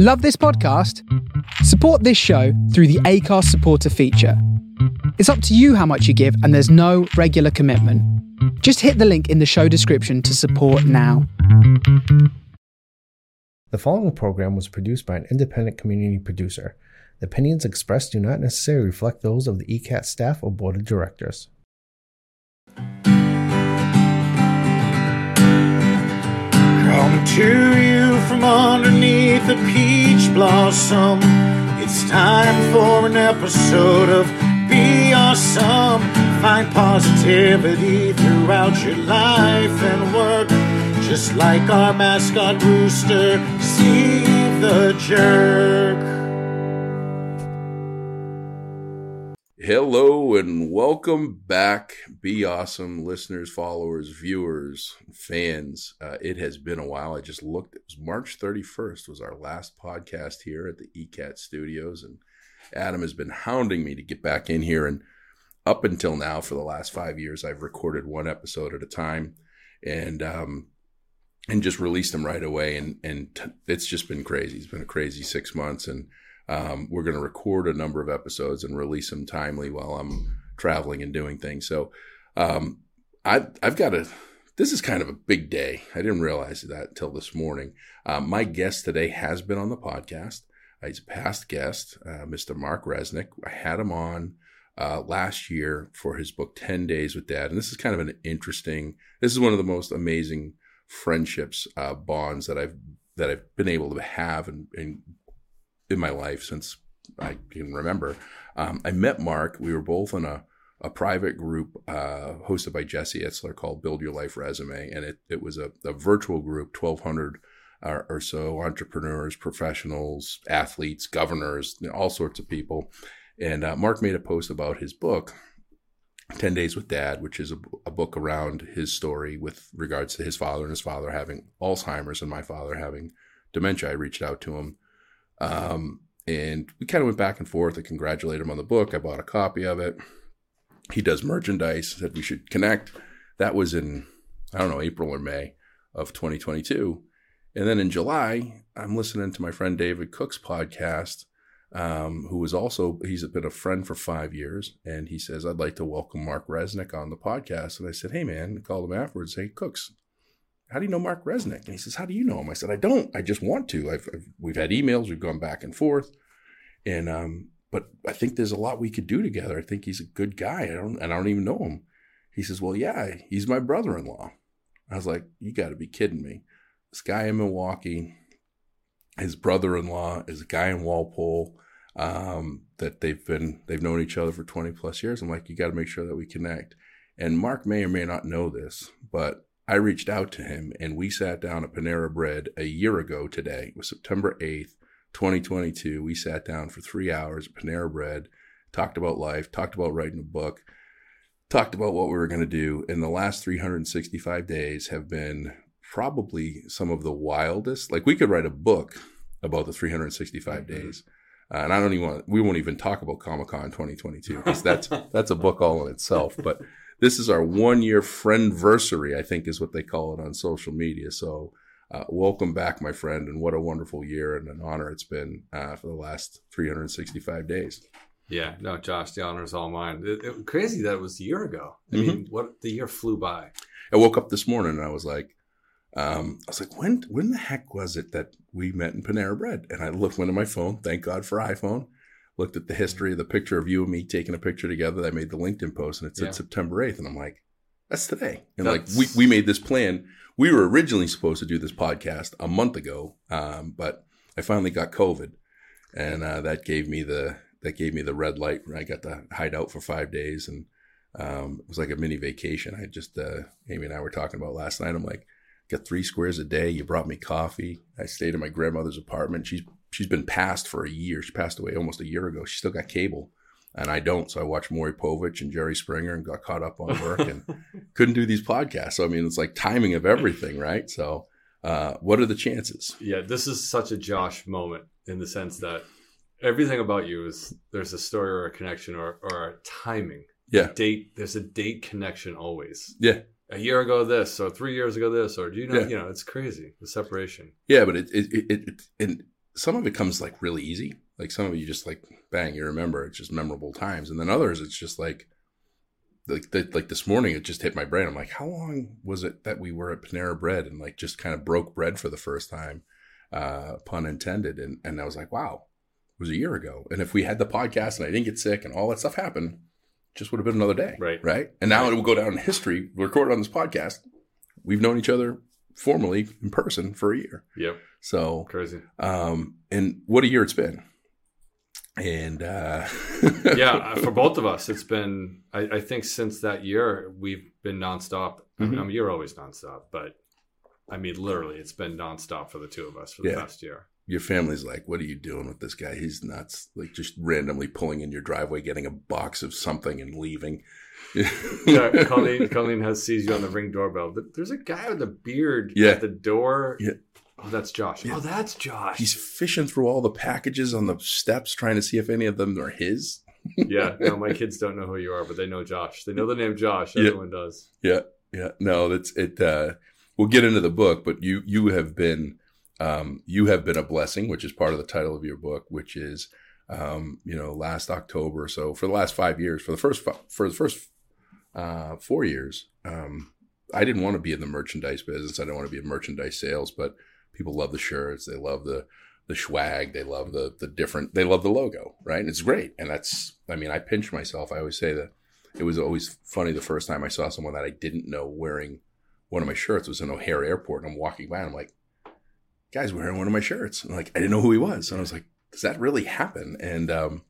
Love this podcast? Support this show through the Acast supporter feature. It's up to you how much you give, and there's no regular commitment. Just hit the link in the show description to support now. The following program was produced by an independent community producer. The opinions expressed do not necessarily reflect those of the ECAT staff or board of directors. Coming to you from underneath the peach blossom. It's time for an episode of Be Awesome. Find positivity throughout your life and work. Just like our mascot rooster, Steve the Jerk. Hello and welcome back, Be Awesome listeners, followers, viewers, fans. Uh, it has been a while. I just looked. It was March 31st was our last podcast here at the ECAT studios, and Adam has been hounding me to get back in here. And up until now, for the last five years, I've recorded one episode at a time, and um, and just released them right away. And and t- it's just been crazy. It's been a crazy six months, and um, we're going to record a number of episodes and release them timely while I'm traveling and doing things. So um, I, I've got a. This is kind of a big day. I didn't realize that until this morning. Um, my guest today has been on the podcast. Uh, he's a past guest, uh, Mr. Mark Resnick. I had him on uh, last year for his book 10 Days with Dad. And this is kind of an interesting, this is one of the most amazing friendships, uh, bonds that I've, that I've been able to have and, and in my life since I can remember. Um, I met Mark. We were both in a, a private group uh, hosted by Jesse Itzler called Build Your Life Resume. And it, it was a, a virtual group, 1,200 or, or, so entrepreneurs, professionals, athletes, governors, you know, all sorts of people. And uh, Mark made a post about his book, 10 Days with Dad, which is a, a, book around his story with regards to his father and his father having Alzheimer's and my father having dementia. I reached out to him um, and we kind of went back and forth. I congratulated him on the book. I bought a copy of it. He does merchandise, said we should connect. That was in, I don't know, April or May of 2022. And then in July, I'm listening to my friend David Cook's podcast, um, who was also, he's been a friend for five years. And he says, I'd like to welcome Mark Resnick on the podcast. And I said, Hey, man, I called him afterwards. Hey, Cooks, how do you know Mark Resnick? And he says, how do you know him? I said, I don't. I just want to. I've, I've we've had emails. We've gone back and forth, and um, but I think there's a lot we could do together. I think he's a good guy. I don't, and I don't even know him. He says, well, yeah, he's my brother-in-law. I was like, you got to be kidding me. This guy in Milwaukee, his brother-in-law is a guy in Walpole. Um, that they've been they've known each other for 20 plus years. I'm like, you got to make sure that we connect. And Mark may or may not know this, but I reached out to him and we sat down at Panera Bread a year ago today. It was September 8th, 2022. We sat down for three hours at Panera Bread, talked about life, talked about writing a book, talked about what we were going to do. And the last 365 days have been probably some of the wildest. Like we could write a book about the 365 mm-hmm. days. Uh, and I don't even want, we won't even talk about Comic Con 2022 because that's, that's a book all in itself. But this is our one year friendversary, I think is what they call it on social media. So, uh, welcome back, my friend, and what a wonderful year and an honor it's been uh, for the last 365 days. Yeah, no, Josh, the honor is all mine. It, it, crazy that it was a year ago. I mm-hmm. mean, what the year flew by. I woke up this morning and I was like, um, I was like, when when the heck was it that we met in Panera Bread? And I looked, went to my phone. Thank God for iPhone looked at the history of the picture of you and me taking a picture together. I made the LinkedIn post and it said yeah. September 8th. And I'm like, that's today. And that's... like, we, we made this plan. We were originally supposed to do this podcast a month ago. Um, but I finally got COVID and, uh, that gave me the, that gave me the red light. I got to hide out for five days and, um, it was like a mini vacation. I just, uh, Amy and I were talking about last night. I'm like, got three squares a day. You brought me coffee. I stayed in my grandmother's apartment. She's she's been passed for a year. She passed away almost a year ago. She still got cable, and I don't. So I watched Maury Povich and Jerry Springer and got caught up on work and couldn't do these podcasts. So I mean, it's like timing of everything, right? So, uh, what are the chances? Yeah, this is such a Josh moment in the sense that everything about you is there's a story or a connection or or a timing. Yeah, a date. There's a date connection always. Yeah, a year ago this or three years ago this or do you know yeah. you know it's crazy the separation yeah but it it, it, it, it some of it comes like really easy. Like some of it you just like bang, you remember it's just memorable times, and then others it's just like like the, like this morning it just hit my brain. I'm like, how long was it that we were at Panera Bread and like just kind of broke bread for the first time, uh, pun intended, and and I was like, wow, it was a year ago. And if we had the podcast and I didn't get sick and all that stuff happened, just would have been another day, Right. Right. And now it will go down in history. Recorded on this podcast. We've known each other formally in person for a year. Yep. So Crazy. um, and what a year it's been. And uh, yeah, uh, for both of us, it's been. I, I think since that year, we've been nonstop. I, mean. I mean, you're always nonstop, but I mean, literally, it's been nonstop for the two of us for the Yeah. past year. Your family's like, "What are you doing with this guy? He's nuts!" Like just randomly pulling in your driveway, getting a box of something, and leaving. Yeah, Colleen, Colleen has sees you on the ring doorbell. But There's a guy with a beard Yeah. at the door. Yeah. Oh, that's Josh. Yeah. Oh, that's Josh. He's fishing through all the packages on the steps, trying to see if any of them are his. yeah. No, my kids don't know who you are, but they know Josh. They know the name Josh. Everyone does. Yeah, yeah. No, that's it. Uh, we'll get into the book, but you you have been um, you have been a blessing, which is part of the title of your book, which is um, you know last October. So for the last five years, for the first fi- for the first uh, four years, um, I didn't want to be in the merchandise business. I didn't want to be in merchandise sales, but people love the shirts. They love the the swag. They love the the different. They love the logo, right? And it's great. And that's. I mean, I pinch myself. I always say that it was always funny the first time I saw someone that I didn't know wearing one of my shirts was in O'Hare Airport, and I'm walking by, and I'm like, "Guy's wearing one of my shirts." And like, I didn't know who he was, and I was like, "Does that really happen?" And um,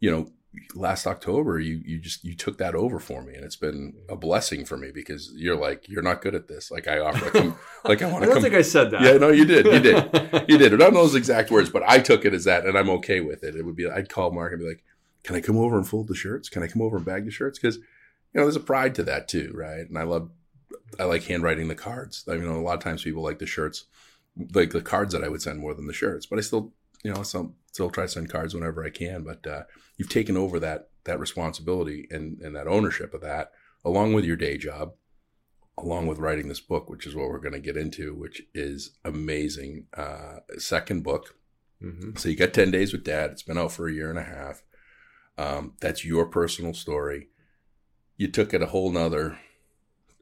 you know, last October, you you just you took that over for me, and it's been a blessing for me because you're like, you're not good at this. Like I offer, to come, like I I want to I don't come. think I said that. yeah, no, you did, you did. You did. I don't know those exact words, but I took it as that, and I'm okay with it. It would be I'd call Mark and be like, "Can I come over and fold the shirts? Can I come over and bag the shirts?" Because you know, there's a pride to that too, right? And I love, I like handwriting the cards. I mean, a lot of times people like the shirts, like the cards that I would send more than the shirts. But I still, you know, still, still try to send cards whenever I can. But uh, you've taken over that that responsibility and and that ownership of that, along with your day job along with writing this book, which is what we're going to get into, which is amazing. Uh, second book. Mhm. So you got 10 Days with Dad. It's been out for a year and a half. Um, that's your personal story. You took it a whole nother,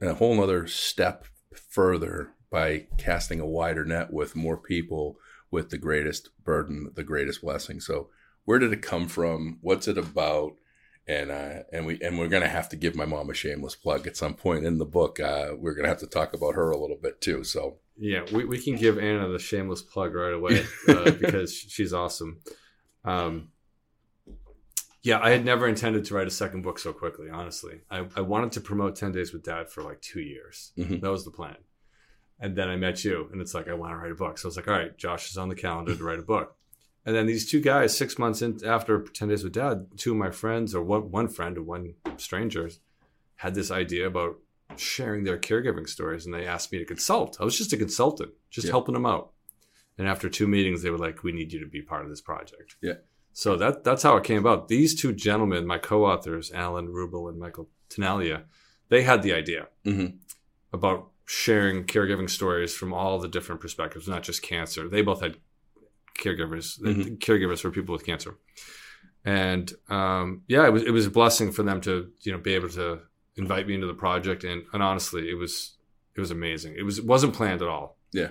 a whole nother step further by casting a wider net with more people with the greatest burden, the greatest blessing. So where did it come from? What's it about? and uh, and we and we're gonna have to give my mom a shameless plug at some point in the book. Uh, we're gonna have to talk about her a little bit too. So Yeah, we, we can give Anna the shameless plug right away uh, because she's awesome. Um, yeah, I had never intended to write a second book so quickly, honestly. I, I wanted to promote 10 Days with Dad for like two years. Mhm. That was the plan. And then I met you, and it's like, I want to write a book. So I was like, all right, Josh is on the calendar to write a book. And then these two guys, six months in after 10 Days with Dad, two of my friends, or one, one friend or one stranger, had this idea about sharing their caregiving stories. And they asked me to consult. I was just a consultant, just Yeah. helping them out. And after two meetings, they were like, we need you to be part of this project. Yeah. So that that's how it came about. These two gentlemen, my co-authors, Alan Rubel and Michael Tenalia, they had the idea mhm. about sharing caregiving stories from all the different perspectives, not just cancer. They both had caregivers, Mhm. caregivers for people with cancer, and um, yeah, it was it was a blessing for them to you know be able to invite me into the project, and, and honestly, it was it was amazing. It was it wasn't planned at all. Yeah.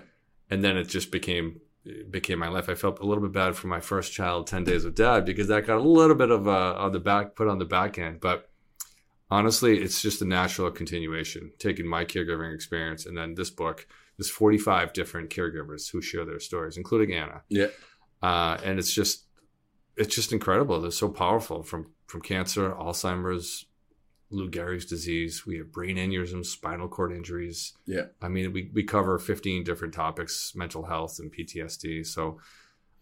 and then it just became it became my life. I felt a little bit bad for my first child, ten days with dad, because that got a little bit of uh, on the back put on the back end, but honestly, it's just a natural continuation, taking my caregiving experience and then this book. There's 45 different caregivers who share their stories, including Anna. Yeah. Uh, and it's just, it's just incredible. They're so powerful from from cancer, Alzheimer's, Lou Gehrig's disease. We have brain aneurysms, spinal cord injuries. Yeah. I mean, we we cover 15 different topics, mental health and PTSD. So,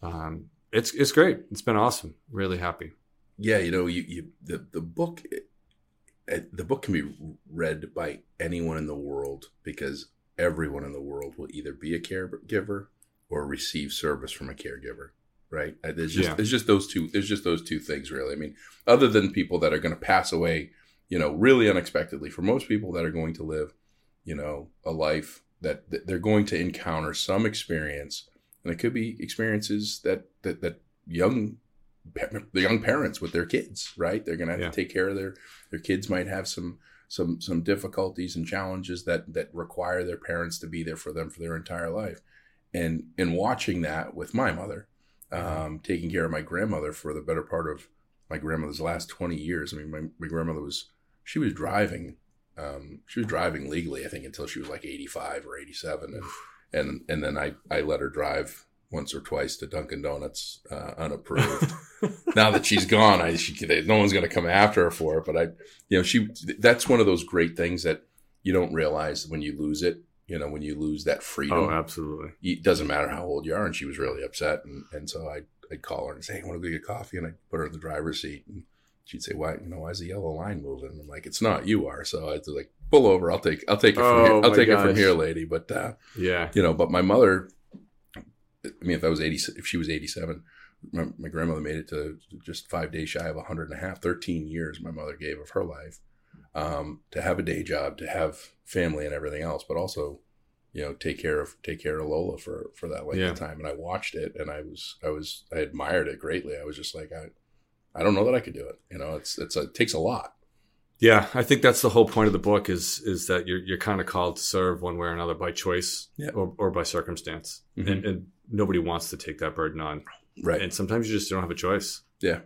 um, it's it's great. It's been awesome. Really happy. yeah, you know, you, you the the book, uh, the book can be read by anyone in the world because everyone in the world will either be a caregiver or receive service from a caregiver. Right? Uh, There's just Yeah. there's just those two. There's just those two things, really. I mean, other than people that are going to pass away, you know, really unexpectedly. For most people that are going to live, you know, a life that that they're going to encounter some experience and it could be experiences that that that young the young parents with their kids, right? They're going to have Yeah. to take care of their their kids. Might have some some some difficulties and challenges that that require their parents to be there for them for their entire life. And in watching that with my mother, um, taking care of my grandmother for the better part of my grandmother's last twenty years. I mean, my, my grandmother was she was driving. Um, she was driving legally, I think, until she was like eighty five or eighty seven, and and and then I I let her drive once or twice to Dunkin' Donuts uh, unapproved. now that she's gone, I she no one's going to come after her for it. But I, you know, she that's one of those great things that you don't realize when you lose it. You know, when you lose that freedom, Oh, absolutely. it doesn't matter how old you are. And she was really upset, and and so I I'd call her and say, "Hey, want to go get coffee?" And I would put her in the driver's seat, and she'd say, "Why, you know, why is the yellow line moving?" And I'm like, "It's not, you are." So I was like, "Pull over, I'll take I'll take it from Oh, here. I'll take it from here, lady." But uh, Yeah. you know, but my mother, I mean, if I was 80, if she was 87, my, my grandmother made it to just five days shy of 100 and a half, 13 years my mother gave of her life um, to have a day job, to have family and everything else, but also, you know, take care of, take care of Lola for, for that length Yeah. of time. And I watched it and I was, I was, I admired it greatly. I was just like, I, I don't know that I could do it. You know, it's, it's a, it takes a lot. Yeah, I think that's the whole point of the book is is that you're you're kind of called to serve one way or another by choice Yeah. or, or by circumstance, Mhm. and, and nobody wants to take that burden on. Right. And sometimes you just don't have a choice. Yeah.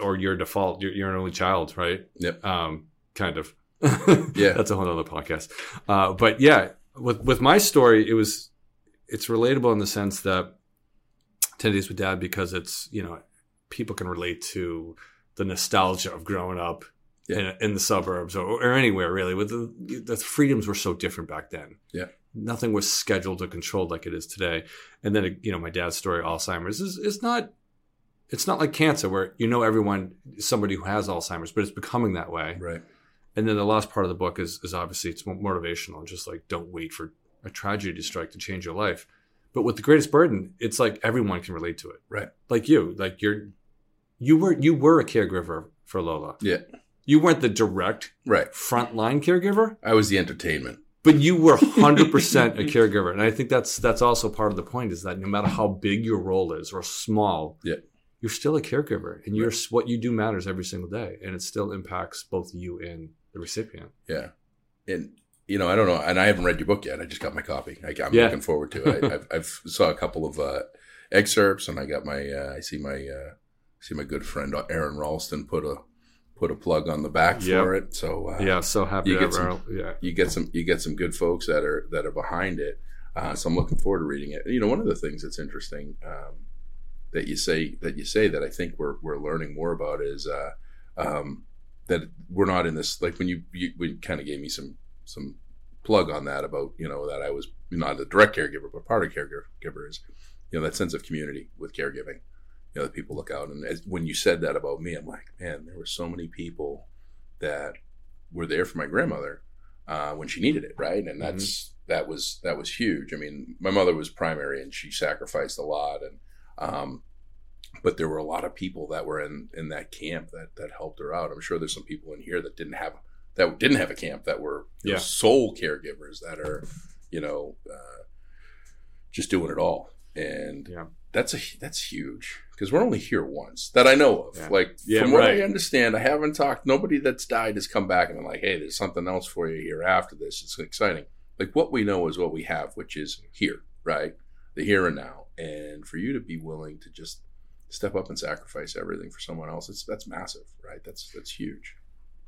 Or you're default. You're, you're an only child, right? Yep. Um, kind of. Yeah. That's a whole other podcast. Uh, but yeah, with with my story, it was it's relatable in the sense that Ten Days with Dad because it's you know people can relate to the nostalgia of growing up Yeah. in, in the suburbs or, or anywhere really. With the the freedoms were so different back then. Yeah. Nothing was scheduled or controlled like it is today. And then you know my dad's story, Alzheimer's, is is not. It's not like cancer where you know everyone, somebody who has Alzheimer's, but it's becoming that way. Right. And then the last part of the book is is obviously it's mo- motivational, just like don't wait for a tragedy to strike to change your life. But with the greatest burden, it's like everyone can relate to it. Right. Like you, like you're you were you were a caregiver for Lola. Yeah. You weren't the direct Right. frontline caregiver, I was the entertainment. But you were 100% a caregiver. And I think that's that's also part of the point is that no matter how big your role is or small, Yeah. you're still a caregiver and you're what you do matters every single day and it still impacts both you and the recipient. Yeah. And, you know, I don't know. And I haven't read your book yet. I just got my copy. I, I'm Yeah. looking forward to it. I, I've, I've saw a couple of uh, excerpts and I got my, uh, I see my, uh, see my good friend Aron Ralston put a, put a plug on the back Yep. for it. So, uh, yeah, so happy you get some- Yeah. you get some, you get some good folks that are, that are behind it. Uh, so I'm looking forward to reading it. You know, one of the things that's interesting, um, that you say that you say that I think we're we're learning more about is uh, um, that we're not in this like when you you, you kind of gave me some some plug on that about you know that I was not a direct caregiver but part of caregiver is you know that sense of community with caregiving you know that people look out and as, when you said that about me I'm like man there were so many people that were there for my grandmother uh, when she needed it right and that's that was that was huge I mean my mother was primary and she sacrificed a lot and um, but there were a lot of people that were in in that camp that that helped her out. I'm sure there's some people in here that didn't have that didn't have a camp that were Yeah. sole caregivers that are you know uh, just doing it all and Yeah. That's a that's huge because we're only here once that I know of. Yeah. like Yeah, from what. I understand I haven't talked nobody that's died has come back and been like hey there's something else for you here after this. It's exciting. Like what we know is what we have which is here right? The here and now. And for you to be willing to just step up and sacrifice everything for someone else it's that's massive right? That's that's huge.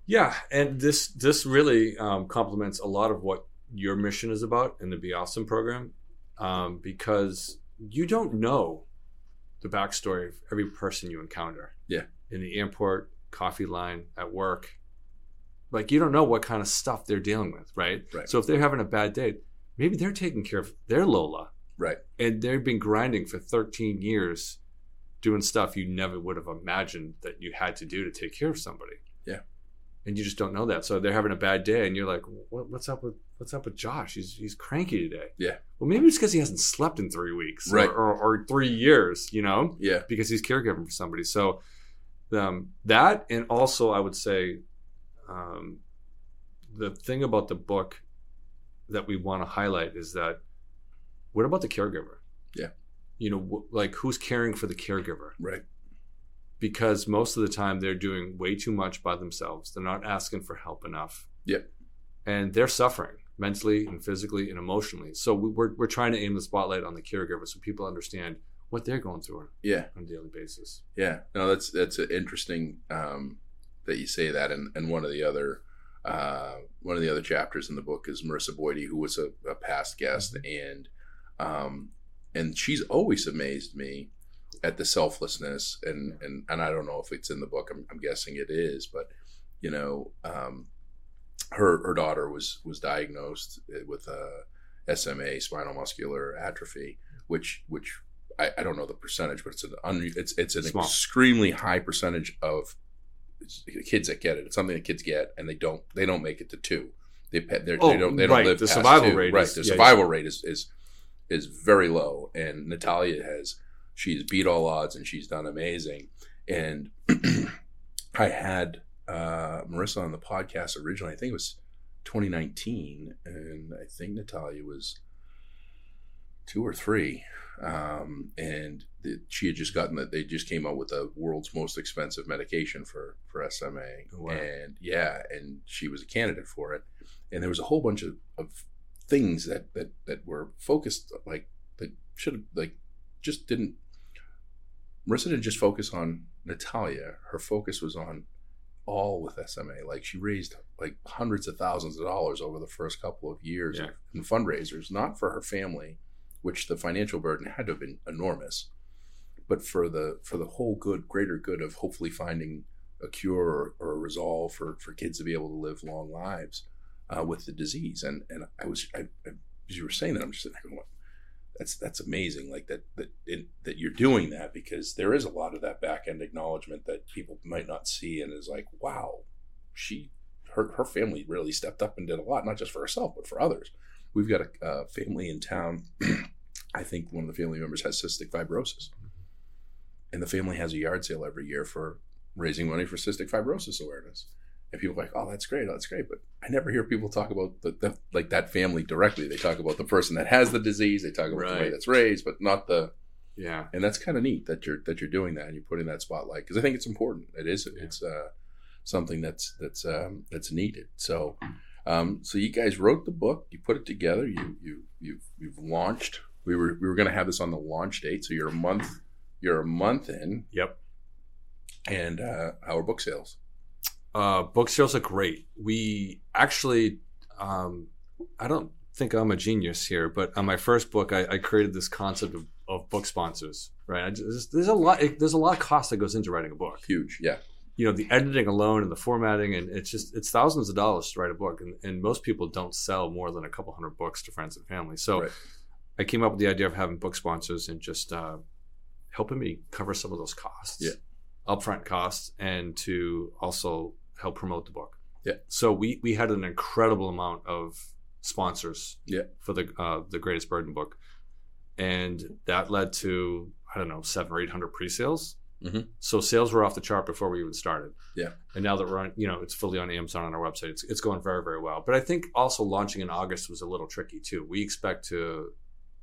Yeah, and this this really um, complements a lot of what your mission is about in the Be Awesome program, um, because you don't know the backstory of every person you encounter. Yeah. in the airport, coffee line, at work, like you don't know what kind of stuff they're dealing with, right? Right. So if they're having a bad day, maybe they're taking care of their Lola, right and they've been grinding for 13 years doing stuff you never would have imagined that you had to do to take care of somebody Yeah. And you just don't know that so they're having a bad day and you're like what, what's up with what's up with josh he's, he's cranky today Yeah. well maybe it's because he hasn't slept in three weeks or- Right. or, or, three years you know yeah because he's caregiving for somebody so um, that and also i would say um, the thing about the book that we want to highlight is that what about the caregiver Yeah. you know, wh- like who's caring for the caregiver? Right. Because most of the time they're doing way too much by themselves. They're not asking for help enough. Yep. And they're suffering mentally and physically and emotionally. So we- we're, we're trying to aim the spotlight on the caregiver so people understand what they're going through Yeah. on a daily basis. Yeah, no, that's that's interesting um, that you say that. And, and one of the other uh, one of the other chapters in the book is Marissa Boydie, who was a, a past guest, and um, and she's always amazed me at the selflessness. And and and I don't know if it's in the book. I'm, I'm guessing it is, but you know, um, her her daughter was was diagnosed with a SMA, spinal muscular atrophy, which which I, I don't know the percentage, but it's an un, it's it's an Small. extremely high percentage of kids that get it. It's something that kids get, and they don't they don't make it to two. They they're, Oh, they don't they don't right. live The survival two. rate right. is- the yeah, survival rate is is is very low, and Natalia has she's beat all odds and she's done amazing. And I had uh, Marissa on the podcast originally. I think it was 2019, and I think Natalia was two or three. Um, and the, she had just gotten that they just came out with the world's most expensive medication for for SMA. Oh, wow. And yeah, and she was a candidate for it. And there was a whole bunch of, of things that that that were focused like that should have like just didn't. Marissa didn't just focus on Natalia. Her focus was on all with SMA. Like she raised like hundreds of thousands of dollars over the first couple of years Yeah. in fundraisers, not for her family, which the financial burden had to have been enormous, but for the for the whole good, greater good of hopefully finding a cure or, or a resolve for for kids to be able to live long lives uh, with the disease. And and I was I, I, as you were saying that, I'm just sitting there going, that's that's amazing. Like that that it, that you're doing that because there is a lot of that back end acknowledgement that people might not see, and is like, wow, she her her family really stepped up and did a lot, not just for herself but for others. We've got a, a family in town. I think one of the family members has cystic fibrosis, and the family has a yard sale every year for raising money for cystic fibrosis awareness. And people are like, oh, that's great, oh, that's great. But I never hear people talk about the, the like that family directly. They talk about the person that has the disease. They talk about the way Right. that's raised, but not the. Yeah. And that's kind of neat that you're that you're doing that and you're putting that spotlight because I think it's important. It is. Yeah. It's uh, something that's that's um, that's needed. So, um, so you guys wrote the book. You put it together. You you you've you've launched. We were we were going to have this on the launch date. So you're a month. You're a month in, Yep. and uh, how are book sales? Uh, book sales are great. We actually, um, I don't think I'm a genius here, but on my first book, I, I created this concept of, of book sponsors. Right? I just, there's a lot. There's a lot of cost that goes into writing a book. Huge. Yeah. You know, the editing alone and the formatting, and it's just it's thousands of dollars to write a book, and, and most people don't sell more than a couple hundred books to friends and family. So, Right. I came up with the idea of having book sponsors and just uh, helping me cover some of those costs, Yeah. upfront costs, and to also help promote the book. Yeah. So we we had an incredible amount of sponsors. Yeah. For the uh, the Greatest Burden book, and that led to I don't know seven or eight hundred pre-sales. Mhm. So sales were off the chart before we even started. Yeah. And now that we're on, you know, it's fully on Amazon on our website. It's it's going very very well. But I think also launching in August was a little tricky too. We expect to,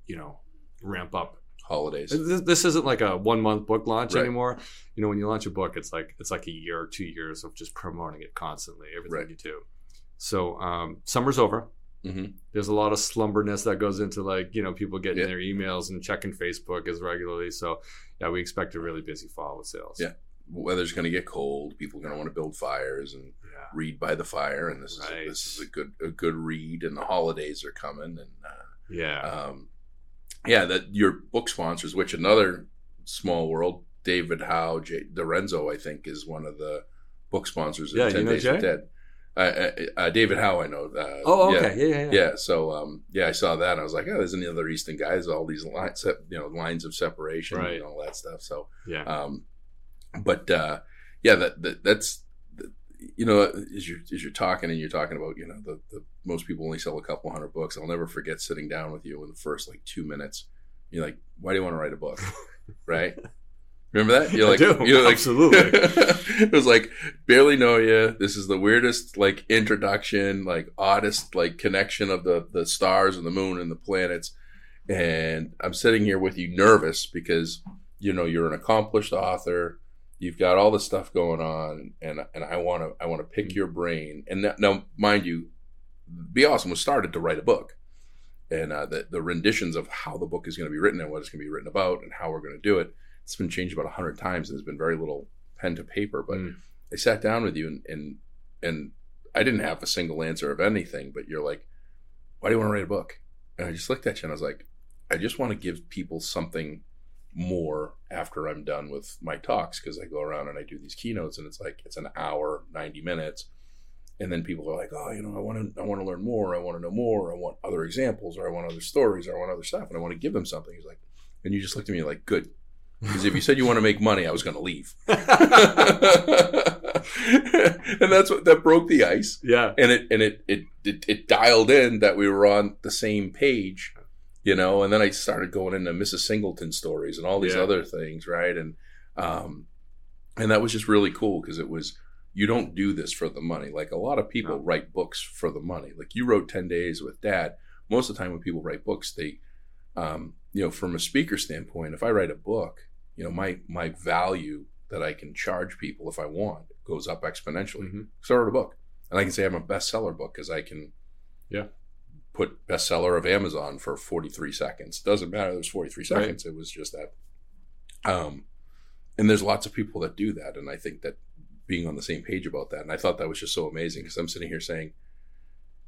you know, ramp up Holidays. this, this isn't like a one month book launch Right. anymore. You know, when you launch a book, it's like it's like a year or two years of just promoting it constantly, everything Right. you do. So um, summer's over. hmm There's a lot of slumberness that goes into like you know people getting Yeah. their emails and checking Facebook as regularly. So yeah, we expect a really busy fall with sales. Yeah. Weather's going to get cold. People are going to want to build fires and yeah. read by the fire, and this Right. is this is a good a good read. And the holidays are coming, and uh, Yeah. um, yeah, that your book sponsors, which another small world, David Howe, Jay Dorenzo, I think, is one of the book sponsors. in Yeah, you know Days of Jay? Dead. Uh, uh, uh, David Howe, I know. Uh, oh, yeah. okay. Yeah, yeah, yeah. Yeah, so um, yeah, I saw that. and I was like, oh, there's another Easton guy. There's all these lines, you know, lines of separation Right. and all that stuff. So, Yeah. um, but uh, yeah, that, that that's that- you know, as you're as you're talking and you're talking about, you know, the, the most people only sell a couple hundred books. I'll never forget sitting down with you in the first like two minutes. You're like, why do you want to write a book? right? Remember that? You're like, you're like, absolutely. it was like barely know you. This is the weirdest like introduction, like oddest like connection of the the stars and the moon and the planets. and I'm sitting here with you nervous because you know you're an accomplished author. You've got all this stuff going on, and and I want to I want to pick your brain. And that, now, mind you, Be Awesome was started to write a book, and uh, the the renditions of how the book is going to be written and what it's going to be written about and how we're going to do it. It's been changed about a hundred times, and there's been very little pen to paper. But Mm. I sat down with you, and and and I didn't have a single answer of anything. But you're like, "Why do you want to write a book?" And I just looked at you, and I was like, "I just want to give people something." More after I'm done with my talks because I go around and I do these keynotes and it's like it's an hour, 90 minutes. And then people are like, oh, you know, I want to, I want to learn more. I want to know more. I want other examples or I want other stories or I want other stuff. And I want to give them something. He's like, and you just looked at me like, good. Because if you said you want to make money, I was going to leave. and that's what, that broke the ice Yeah. and it and it, it it it dialed in that we were on the same page, you know. And then I started going into Mrs. Singleton stories and all these Yeah. other things, right? And um, and that was just really cool because it was you don't do this for the money. Like a lot of people No. write books for the money. Like you wrote Ten Days with Dad. Most of the time when people write books, they, um, you know, from a speaker standpoint, if I write a book, you know, my my value that I can charge people if I want goes up exponentially. Mhm. So I wrote a book, and I can say I'm a bestseller book because I can, Yeah. Put bestseller of Amazon for 43 seconds. Doesn't matter. There's 43 Right. seconds. It was just that. Um, and there's lots of people that do that, and I think that being on the same page about that, and I thought that was just so amazing because I'm sitting here saying,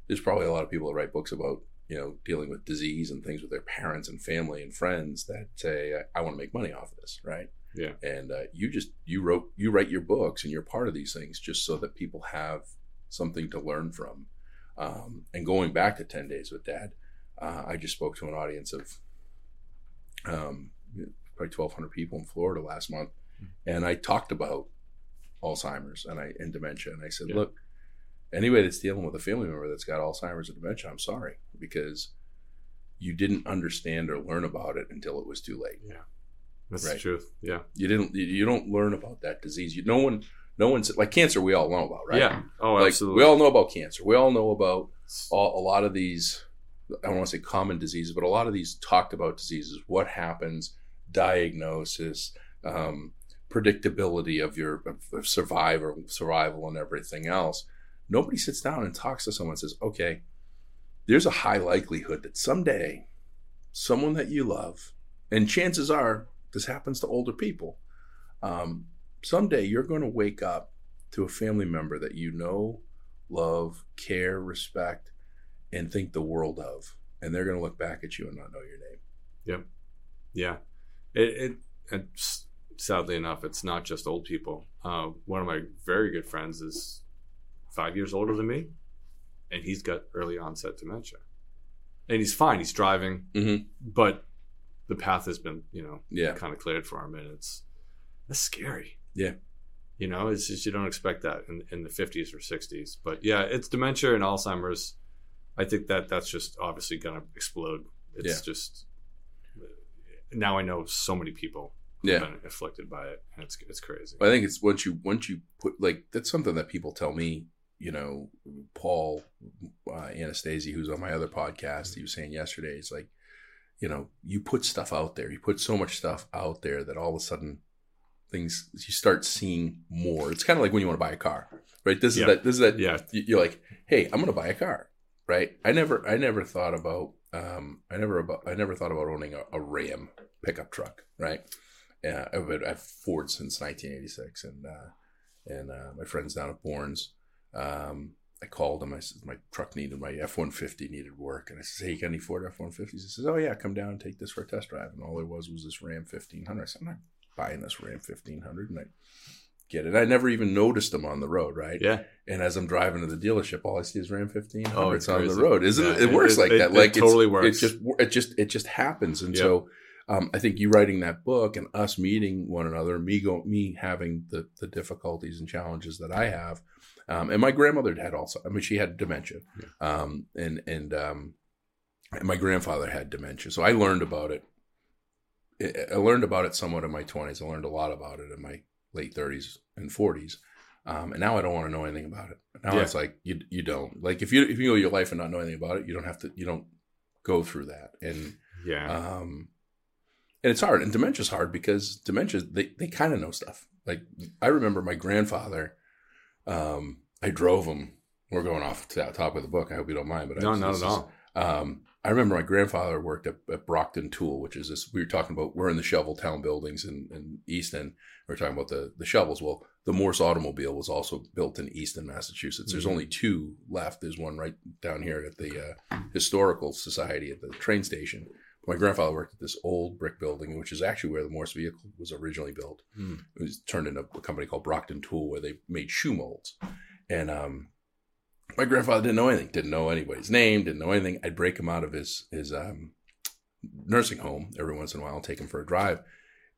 there's probably a lot of people that write books about you know dealing with disease and things with their parents and family and friends that say I, I want to make money off of this, right? Yeah. and uh, you just you wrote you write your books and you're part of these things just so that people have something to learn from um, and going back to 10 days with dad uh, i just spoke to an audience of um, probably 1200 people in florida last month and i talked about alzheimer's and i and dementia and i said Yeah. look anybody that's dealing with a family member that's got alzheimer's or dementia i'm sorry because you didn't understand or learn about it until it was too late Yeah. That's Right. the truth. Yeah. you didn't you- you don't learn about that disease you no one no one's like cancer we all know about right Yeah. Oh, like absolutely. we all know about cancer we all know about all, a lot of these i don't want to say common diseases but a lot of these talked about diseases what happens diagnosis um, predictability of your of, survivor survival and everything else nobody sits down and talks to someone and says okay there's a high likelihood that someday someone that you love and chances are this happens to older people um, someday you're going to wake up to a family member that you know love care respect and think the world of and they're going to look back at you and not know your name Yep. Yeah, it, it and s- sadly enough, it's not just old people. Uh, one of my very good friends is five years older than me, and he's got early onset dementia, and he's fine. He's driving, Mhm. but the path has been, you know, yeah kind of cleared for him, and it's that's scary. Yeah. You know, it's just you don't expect that in, in the 50s or 60s. But yeah, it's dementia and Alzheimer's. I think that that's just obviously going to explode. It's Yeah. just now I know so many people Yeah. been afflicted by it, and it's it's crazy. I think it's once you once you put like that's something that people tell me. You know, Paul uh, Anastasia, who's on my other podcast, he was saying yesterday, it's like, you know, you put stuff out there, you put so much stuff out there that all of a sudden things you start seeing more. It's kind of like when you want to buy a car, right? This is Yeah. that. This is that. Yeah. you- You're like, hey, I'm going to buy a car, right? I never, I never thought about, um, I never about, I never thought about owning a, a Ram pickup truck, right? Uh, I've been at Ford since 1986, and uh, and uh, my friends down at Bourne's, um, I called them. I said my truck needed my F one fifty needed work, and I said, "Hey, you got any Ford F one fifties?" He says, "Oh yeah, come down and take this for a test drive." And all there was was this Ram fifteen hundred. I said, "I'm not buying this Ram fifteen hundred, and I get it. I never even noticed them on the road, right? Yeah, And as I'm driving to the dealership, all I see is Ram fifteen Oh, hundred it's on the road. Isn't it? Yeah, It works it- like it- that. it Like it's- totally works. It just it just it just happens, and Yep. so. Um, I think you writing that book and us meeting one another, me go, me having the the difficulties and challenges that I have, um, and my grandmother had also. I mean, she had dementia, um, and and um, and my grandfather had dementia. So I learned about it. I- learned about it somewhat in my twenties. I learned a lot about it in my late thirties and forties. Um, and now I don't want to know anything about it. Now Yeah. it's like you you don't like if you if you go your life and not know anything about it, you don't have to you don't go through that. And Yeah. Um, and it's hard, and dementia's hard because dementia they they kind of know stuff. Like I remember my grandfather. Um, I drove him. We're going off to the top of the book. I hope you don't mind, but no, I, not this at all. um, I remember my grandfather worked at, at Brockton Tool, which is this. We were talking about we're in the Shovel Town buildings in, in Easton. We are talking about the the shovels. Well, the Morse automobile was also built in Easton, Massachusetts. There's Mhm. only two left. There's one right down here at the uh, Historical Society at the train station. My grandfather worked at this old brick building, which is actually where the Morse vehicle was originally built. Hmm. It was turned into a company called Brockton Tool, where they made shoe molds. And um, my grandfather didn't know anything, didn't know anybody's name, didn't know anything. I'd break him out of his his um, nursing home every once in a while, take him for a drive.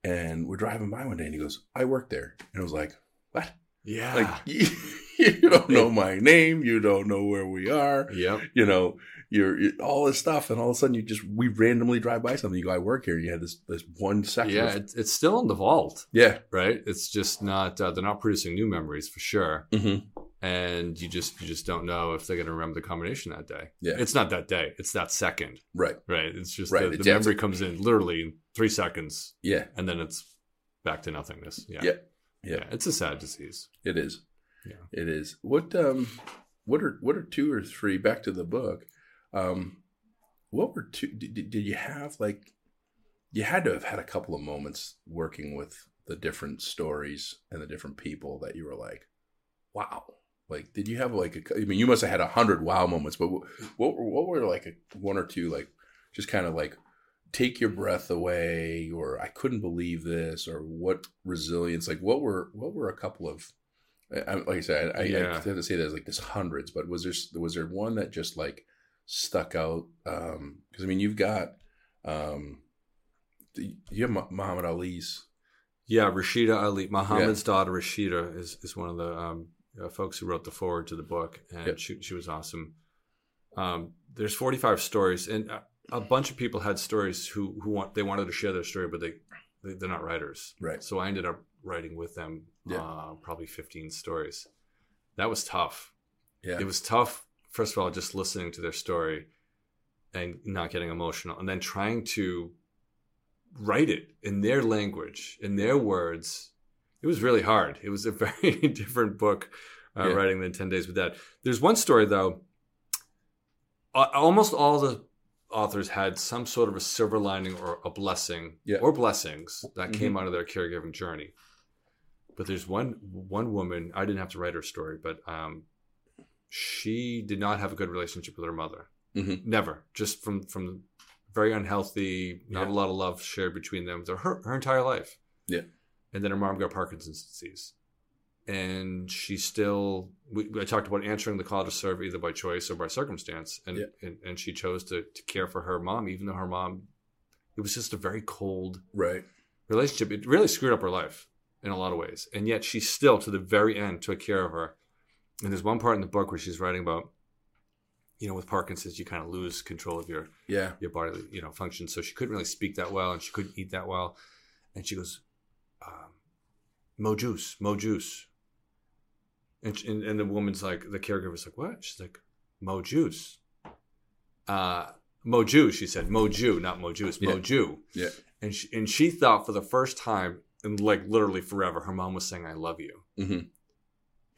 And we're driving by one day, and he goes, "I work there," and I was like, "What? Yeah. Like you don't know my name, you don't know where we are, yep. you know." You're, you're all this stuff, and all of a sudden you just we randomly drive by something. You go, I work here. You had this this one section. Yeah, of- it's, it's still in the vault, yeah. right? It's just not. Uh, they're not producing new memories for sure, Mm-hmm. And you just you just don't know if they're going to remember the combination that day. Yeah. It's not that day. It's that second, Right. right? It's just Right, the, the memory comes in literally in three seconds, Yeah. and then it's back to nothingness. Yeah. Yeah. Yeah. Yeah. It's a sad disease. It is. Yeah. It is. What um what are what are two or three back to the book? Um what were two did did you have like you had to have had a couple of moments working with the different stories and the different people that you were like, wow. Like, did you have like a? I mean, you must have had a hundred wow moments, but what what were, what were like a, one or two like just kind of like take your breath away, or I couldn't believe this, or what resilience? Like, what were what were a couple of? I, like I said, I, I, Yeah. I have to say there's like this hundreds, but was there was there one that just like stuck out? um Because I mean, you've got um, you have Muhammad Ali's Yeah, Rasheda Ali, Muhammad's daughter Rasheda is is one of the um, uh, folks who wrote the foreword to the book, and Yep. she she was awesome. Um, there's 45 stories, and a, a bunch of people had stories who who want they wanted to share their story, but they, they they're not writers, Right. So I ended up writing with them, Yeah. uh, probably 15 stories. That was tough. yeah It was tough. First of all, just listening to their story and not getting emotional, and then trying to write it in their language, in their words. It was really hard. It was a very different book uh, Yeah. writing than 10 Days with Dad. There's one story, though. Almost all the authors had some sort of a silver lining or a blessing Yeah. or blessings that Mhm. came out of their caregiving journey. But there's one one woman, I didn't have to write her story, but um, she did not have a good relationship with her mother. Mhm. Never. Just from from very unhealthy, not Yeah. a lot of love shared between them her her entire life. Yeah. And then her mom got Parkinson's disease. And she still, we, I talked about answering the call to serve either by choice or by circumstance. And, Yeah. and, and she chose to, to care for her mom, even though her mom, it was just a very cold right relationship. It really screwed up her life in a lot of ways. And yet she still, to the very end, took care of her. And there's one part in the book where she's writing about, you know, with Parkinson's, you kind of lose control of your yeah your bodily, you know, function. So she couldn't really speak that well, and she couldn't eat that well. And she goes, um, "Mo juice, mo juice." And, and and the woman's like, the caregiver's like, "What?" She's like, "Mo juice." Uh, mo Jew, she said, mo Jew, not mo juice, mo Yeah. Jew. yeah And she, and she thought for the first time, and like literally forever, her mom was saying, "I love you." Mhm.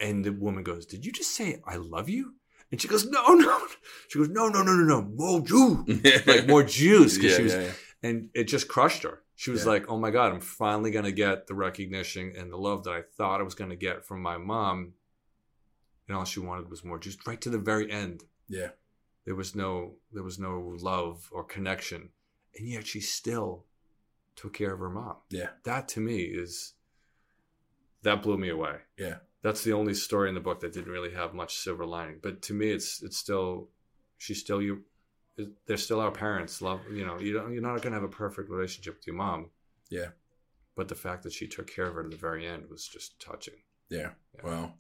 And the woman goes, "Did you just say I love you?" And she goes, "No, no." She goes, "No, no, no, no, no, more Jew, like more Jews." Because yeah, she was, yeah, yeah. and it just crushed her. She was Yeah. like, "Oh my god, I'm finally gonna get the recognition and the love that I thought I was gonna get from my mom." And all she wanted was more. Just right to the very end, yeah there was no, there was no love or connection, and yet she still took care of her mom yeah that to me is that blew me away. yeah That's the only story in the book that didn't really have much silver lining. But to me, it's it's still she's still you. They're still our parents. Love you know you don't you're not going to have a perfect relationship with your mom. Yeah. But the fact that she took care of her to the very end was just touching. yeah Yeah. well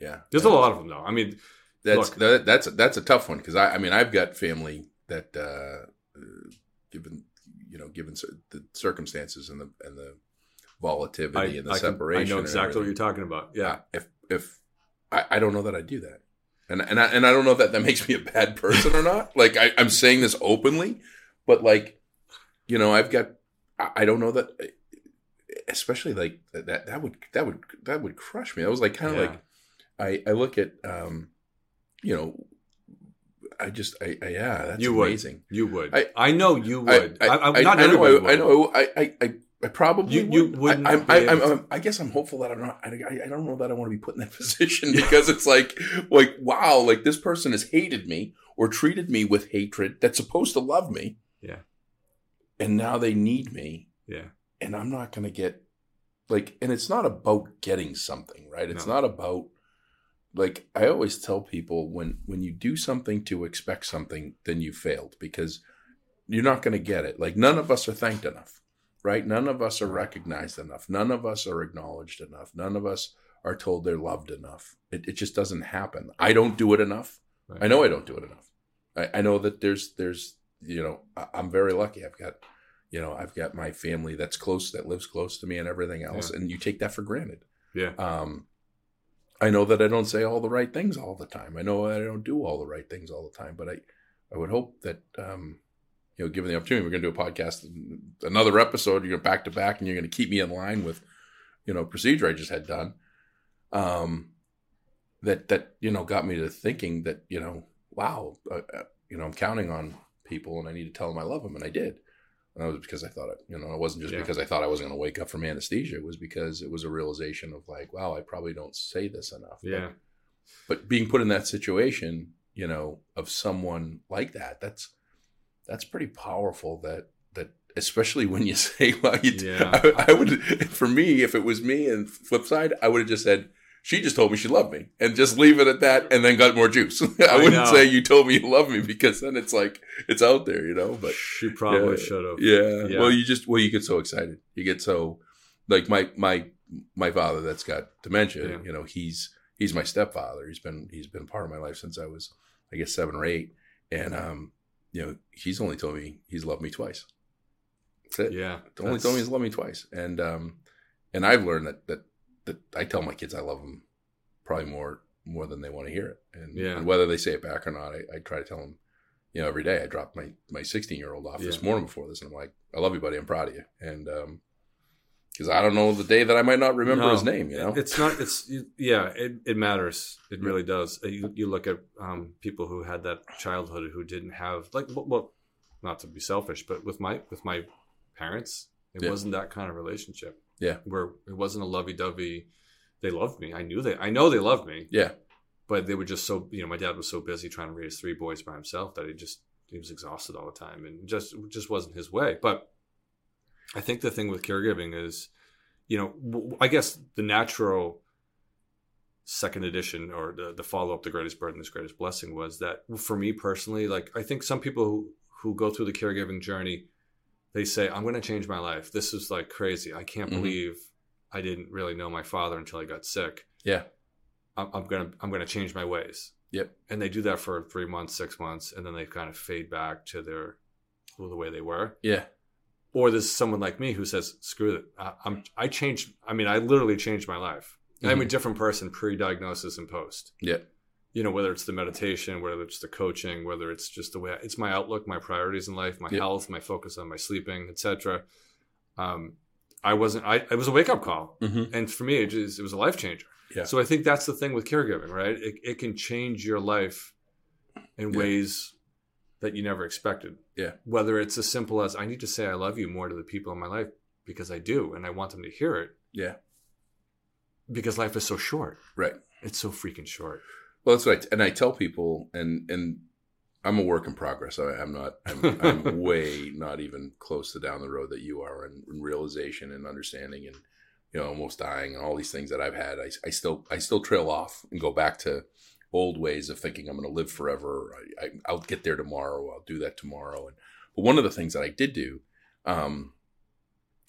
yeah There's a lot of them though. I mean, That's Look. that, that's that's a tough one because I, I mean I've got family that uh, given you know given the circumstances and the and the volatility I, and the I, can- separation. I know exactly what you're talking about. Yeah. If if I, I don't know that I'd do that, and and I, and I don't know if that that makes me a bad person or not. Like I, I'm saying this openly, but like, you know, I've got. I, I don't know that. Especially like that. That would that would that would crush me. I was like kind of Yeah. like. I I look at um, you know, I just I, I yeah that's You would. amazing. You would. I- I, know you I, would. I, I, I, not I know, I, would. I know. I, I, I, I probably You- you would. wouldn't I, I, I'm, I guess I'm hopeful that I'm not. I, I I don't know that I want to be put in that position because it's like, like, wow, like this person has hated me or treated me with hatred that's supposed to love me. Yeah. And now they need me, Yeah. and I'm not going to get like. And it's not about getting something, right? It's No. not about like I always tell people when when you do something to expect something, then you failed because you're not going to get it. Like none of us are thanked enough, right? None of us are recognized enough. None of us are acknowledged enough. None of us are told they're loved enough. It, it just doesn't happen. I don't do it enough. Right. I know I don't do it enough. I, I know that there's there's you know I, I'm very lucky. I've got you know I've got my family that's close that lives close to me and everything else, Yeah. and you take that for granted. Yeah. Um, I know that I don't say all the right things all the time. I know I don't do all the right things all the time, but I, I would hope that, um, you know, given the opportunity, we're going to do a podcast, another episode, you're going back to back, and you're going to keep me in line with, you know, procedure I just had done. Um, that that you know got me to thinking that you know, wow, uh, uh, you know, I'm counting on people, and I need to tell them I love them, and I did. And that was because I thought it, you know, it wasn't just Yeah. because I thought I wasn't going to wake up from anesthesia. It was because it was a realization of like, wow, I probably don't say this enough. But- Yeah. But, being put in that situation, you know, of someone like that, that's that's pretty powerful. That that especially when you say, well, you, Yeah. I, I would, for me, if it was me and flip side, I would have just said. She just told me she loved me, and just leave it at that, and then got more juice. I, I wouldn't know. say you told me you love me because then it's like it's out there, you know. But she probably yeah, should have. yeah. Yeah. Well, you just well, you get so excited. You get so like my my my father that's got dementia. Yeah. You know, he's he's my stepfather. He's been he's been part of my life since I was I guess seven or eight, and um, you know, he's only told me he's loved me twice. That's it. Yeah. the only told me he's loved me twice, and um, and I've learned that that that I tell my kids I love them probably more more than they want to hear it, and, Yeah. and whether they say it back or not, I, I try to tell them. You know, every day I dropped my my 16 year old off this morning before this, and I'm like, I love you, buddy. I'm proud of you, and um, because I don't know the day that I might not remember No, his name. You know, It's not. It's yeah. It, it matters. It really does. Uh, You, you look at um, people who had that childhood who didn't have like well, well, not to be selfish, but with my with my parents, it Yeah. wasn't that kind of relationship. Yeah. where it wasn't a lovey dovey. They loved me. I knew they. I know they loved me, yeah, but they were just so. You know, my dad was so busy trying to raise three boys by himself that he just he was exhausted all the time, and just just wasn't his way. But I think the thing with caregiving is, you know, I guess the natural second edition or the, the follow up, the greatest burden, this greatest blessing was that for me personally, like I think some people who, who go through the caregiving journey, they say, I'm going to change my life. This is like crazy. I can't Mhm. believe I didn't really know my father until I got sick. yeah, I'm, I'm going to, I'm going to change my ways. Yep. And they do that for three months, six months, and then they kind of fade back to their, the way they were yeah, or there's someone like me who says, "Screw it, I, I'm I changed. I mean, I literally changed my life. I'm a Mhm. different person pre-diagnosis and post. yeah, You know, whether it's the meditation, whether it's the coaching, whether it's just the way I, it's my outlook, my priorities in life, my Yeah. health, my focus on my sleeping, etc. Um, I wasn't. I it was a wake up call, mm-hmm. and for me, it, just, it was a life changer. Yeah. So I think that's the thing with caregiving, right? It, it can change your life in Yeah. ways that you never expected. Yeah. Whether it's as simple as I need to say I love you more to the people in my life because I do, and I want them to hear it yeah, because life is so short. right. It's so freaking short. Well, that's right. And I tell people, and and I'm a work in progress. I, I'm not. I'm, I'm way not even close to down the road that you are in, in realization and understanding, and you know, almost dying, and all these things that I've had. I, I still I still trail off and go back to old ways of thinking I'm going to live forever. I, I, I'll get there tomorrow. I'll do that tomorrow. And but one of the things that I did do, um,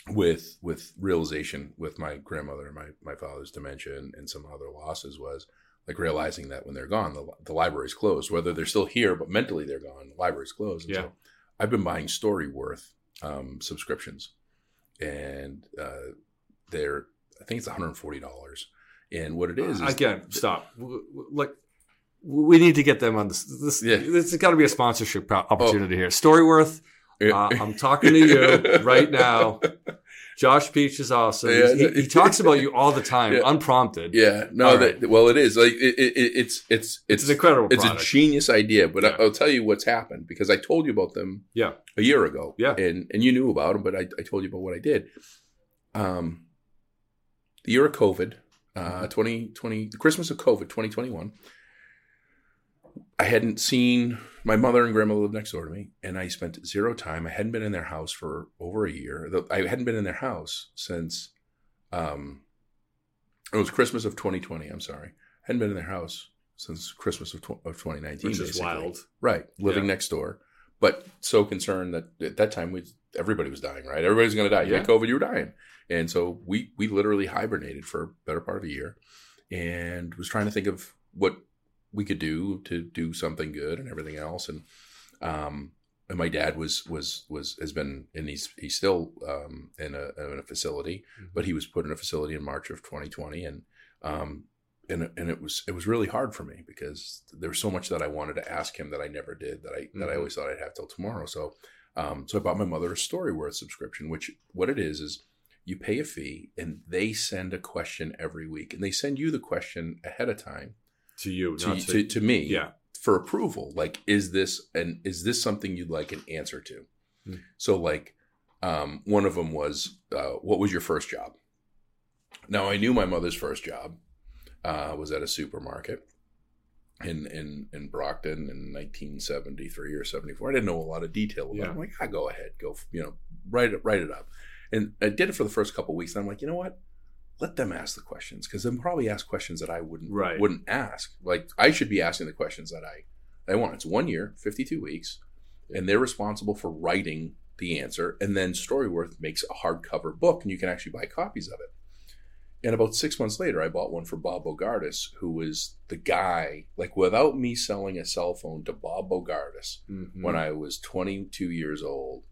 with with realization with my grandmother and my my father's dementia and, and some other losses was like realizing that when they're gone, the, the library's closed. Whether they're still here, but mentally they're gone, the library's closed. And Yeah. So I've been buying Storyworth um, subscriptions, and uh, they're I think it's one hundred and forty dollars. And what it is, is Again, stop. Like we need to get them on this. This, Yeah. this has got to be a sponsorship po- opportunity here. Storyworth. Uh, I'm talking to you right now. Josh Peach is awesome. Yeah. he, he talks about you all the time, Yeah. unprompted. Yeah, no, All that, well, it is like it, it, it- it's it's It's an incredible It's product. a genius idea, but Yeah. I, I'll tell you what's happened because I told you about them Yeah. a year ago. Yeah. and and you knew about them, but I, I told you about what I did. Um, the year of COVID, Mm-hmm. uh, 2020, the Christmas of COVID, 2021. I hadn't seen my mother and grandmother live next door to me, and I spent zero time. I hadn't been in their house for over a year. I hadn't been in their house since um, it was Christmas of 2020. I'm sorry, I hadn't been in their house since Christmas of, tw- of 2019. Which is basically. wild. right? Living Yeah. next door, but so concerned that at that time we everybody was dying. Right, everybody's going to die. You Yeah. had COVID, you were dying, and so we we literally hibernated for a better part of a year, and was trying to think of what we could do to do something good and everything else and um and my dad was was was has been and he's he's still um in a in a facility Mhm. but he was put in a facility in March of 2020 and um and and it was it was really hard for me because there was so much that I wanted to ask him that I never did that I that I Mhm. always thought I'd have till tomorrow so um so I bought my mother a Storyworth subscription which what it is is you pay a fee and they send a question every week and they send you the question ahead of time To you, to, to, to, me yeah. for approval like is this and is this something you'd like an answer to? Hmm. so like um, one of them was uh, what was your first job? Now i knew my mother's first job uh, was at a supermarket in in in brockton in 1973 or 74 i didn't know a lot of detail about it. I'm like ah, go ahead. Go you know write it write it up. And i did it for the first couple of weeks and i'm like you know what let them ask the questions because they'll probably ask questions that I wouldn't Right. wouldn't ask. Like I should be asking the questions that I I want. It's one year, fifty two weeks, and they're responsible for writing the answer. And then Storyworth makes a hardcover book, and you can actually buy copies of it. And about six months later, I bought one for Bob Bogardus, who was the guy. Like without me selling a cell phone to Bob Bogardus Mhm. when I was 22 years old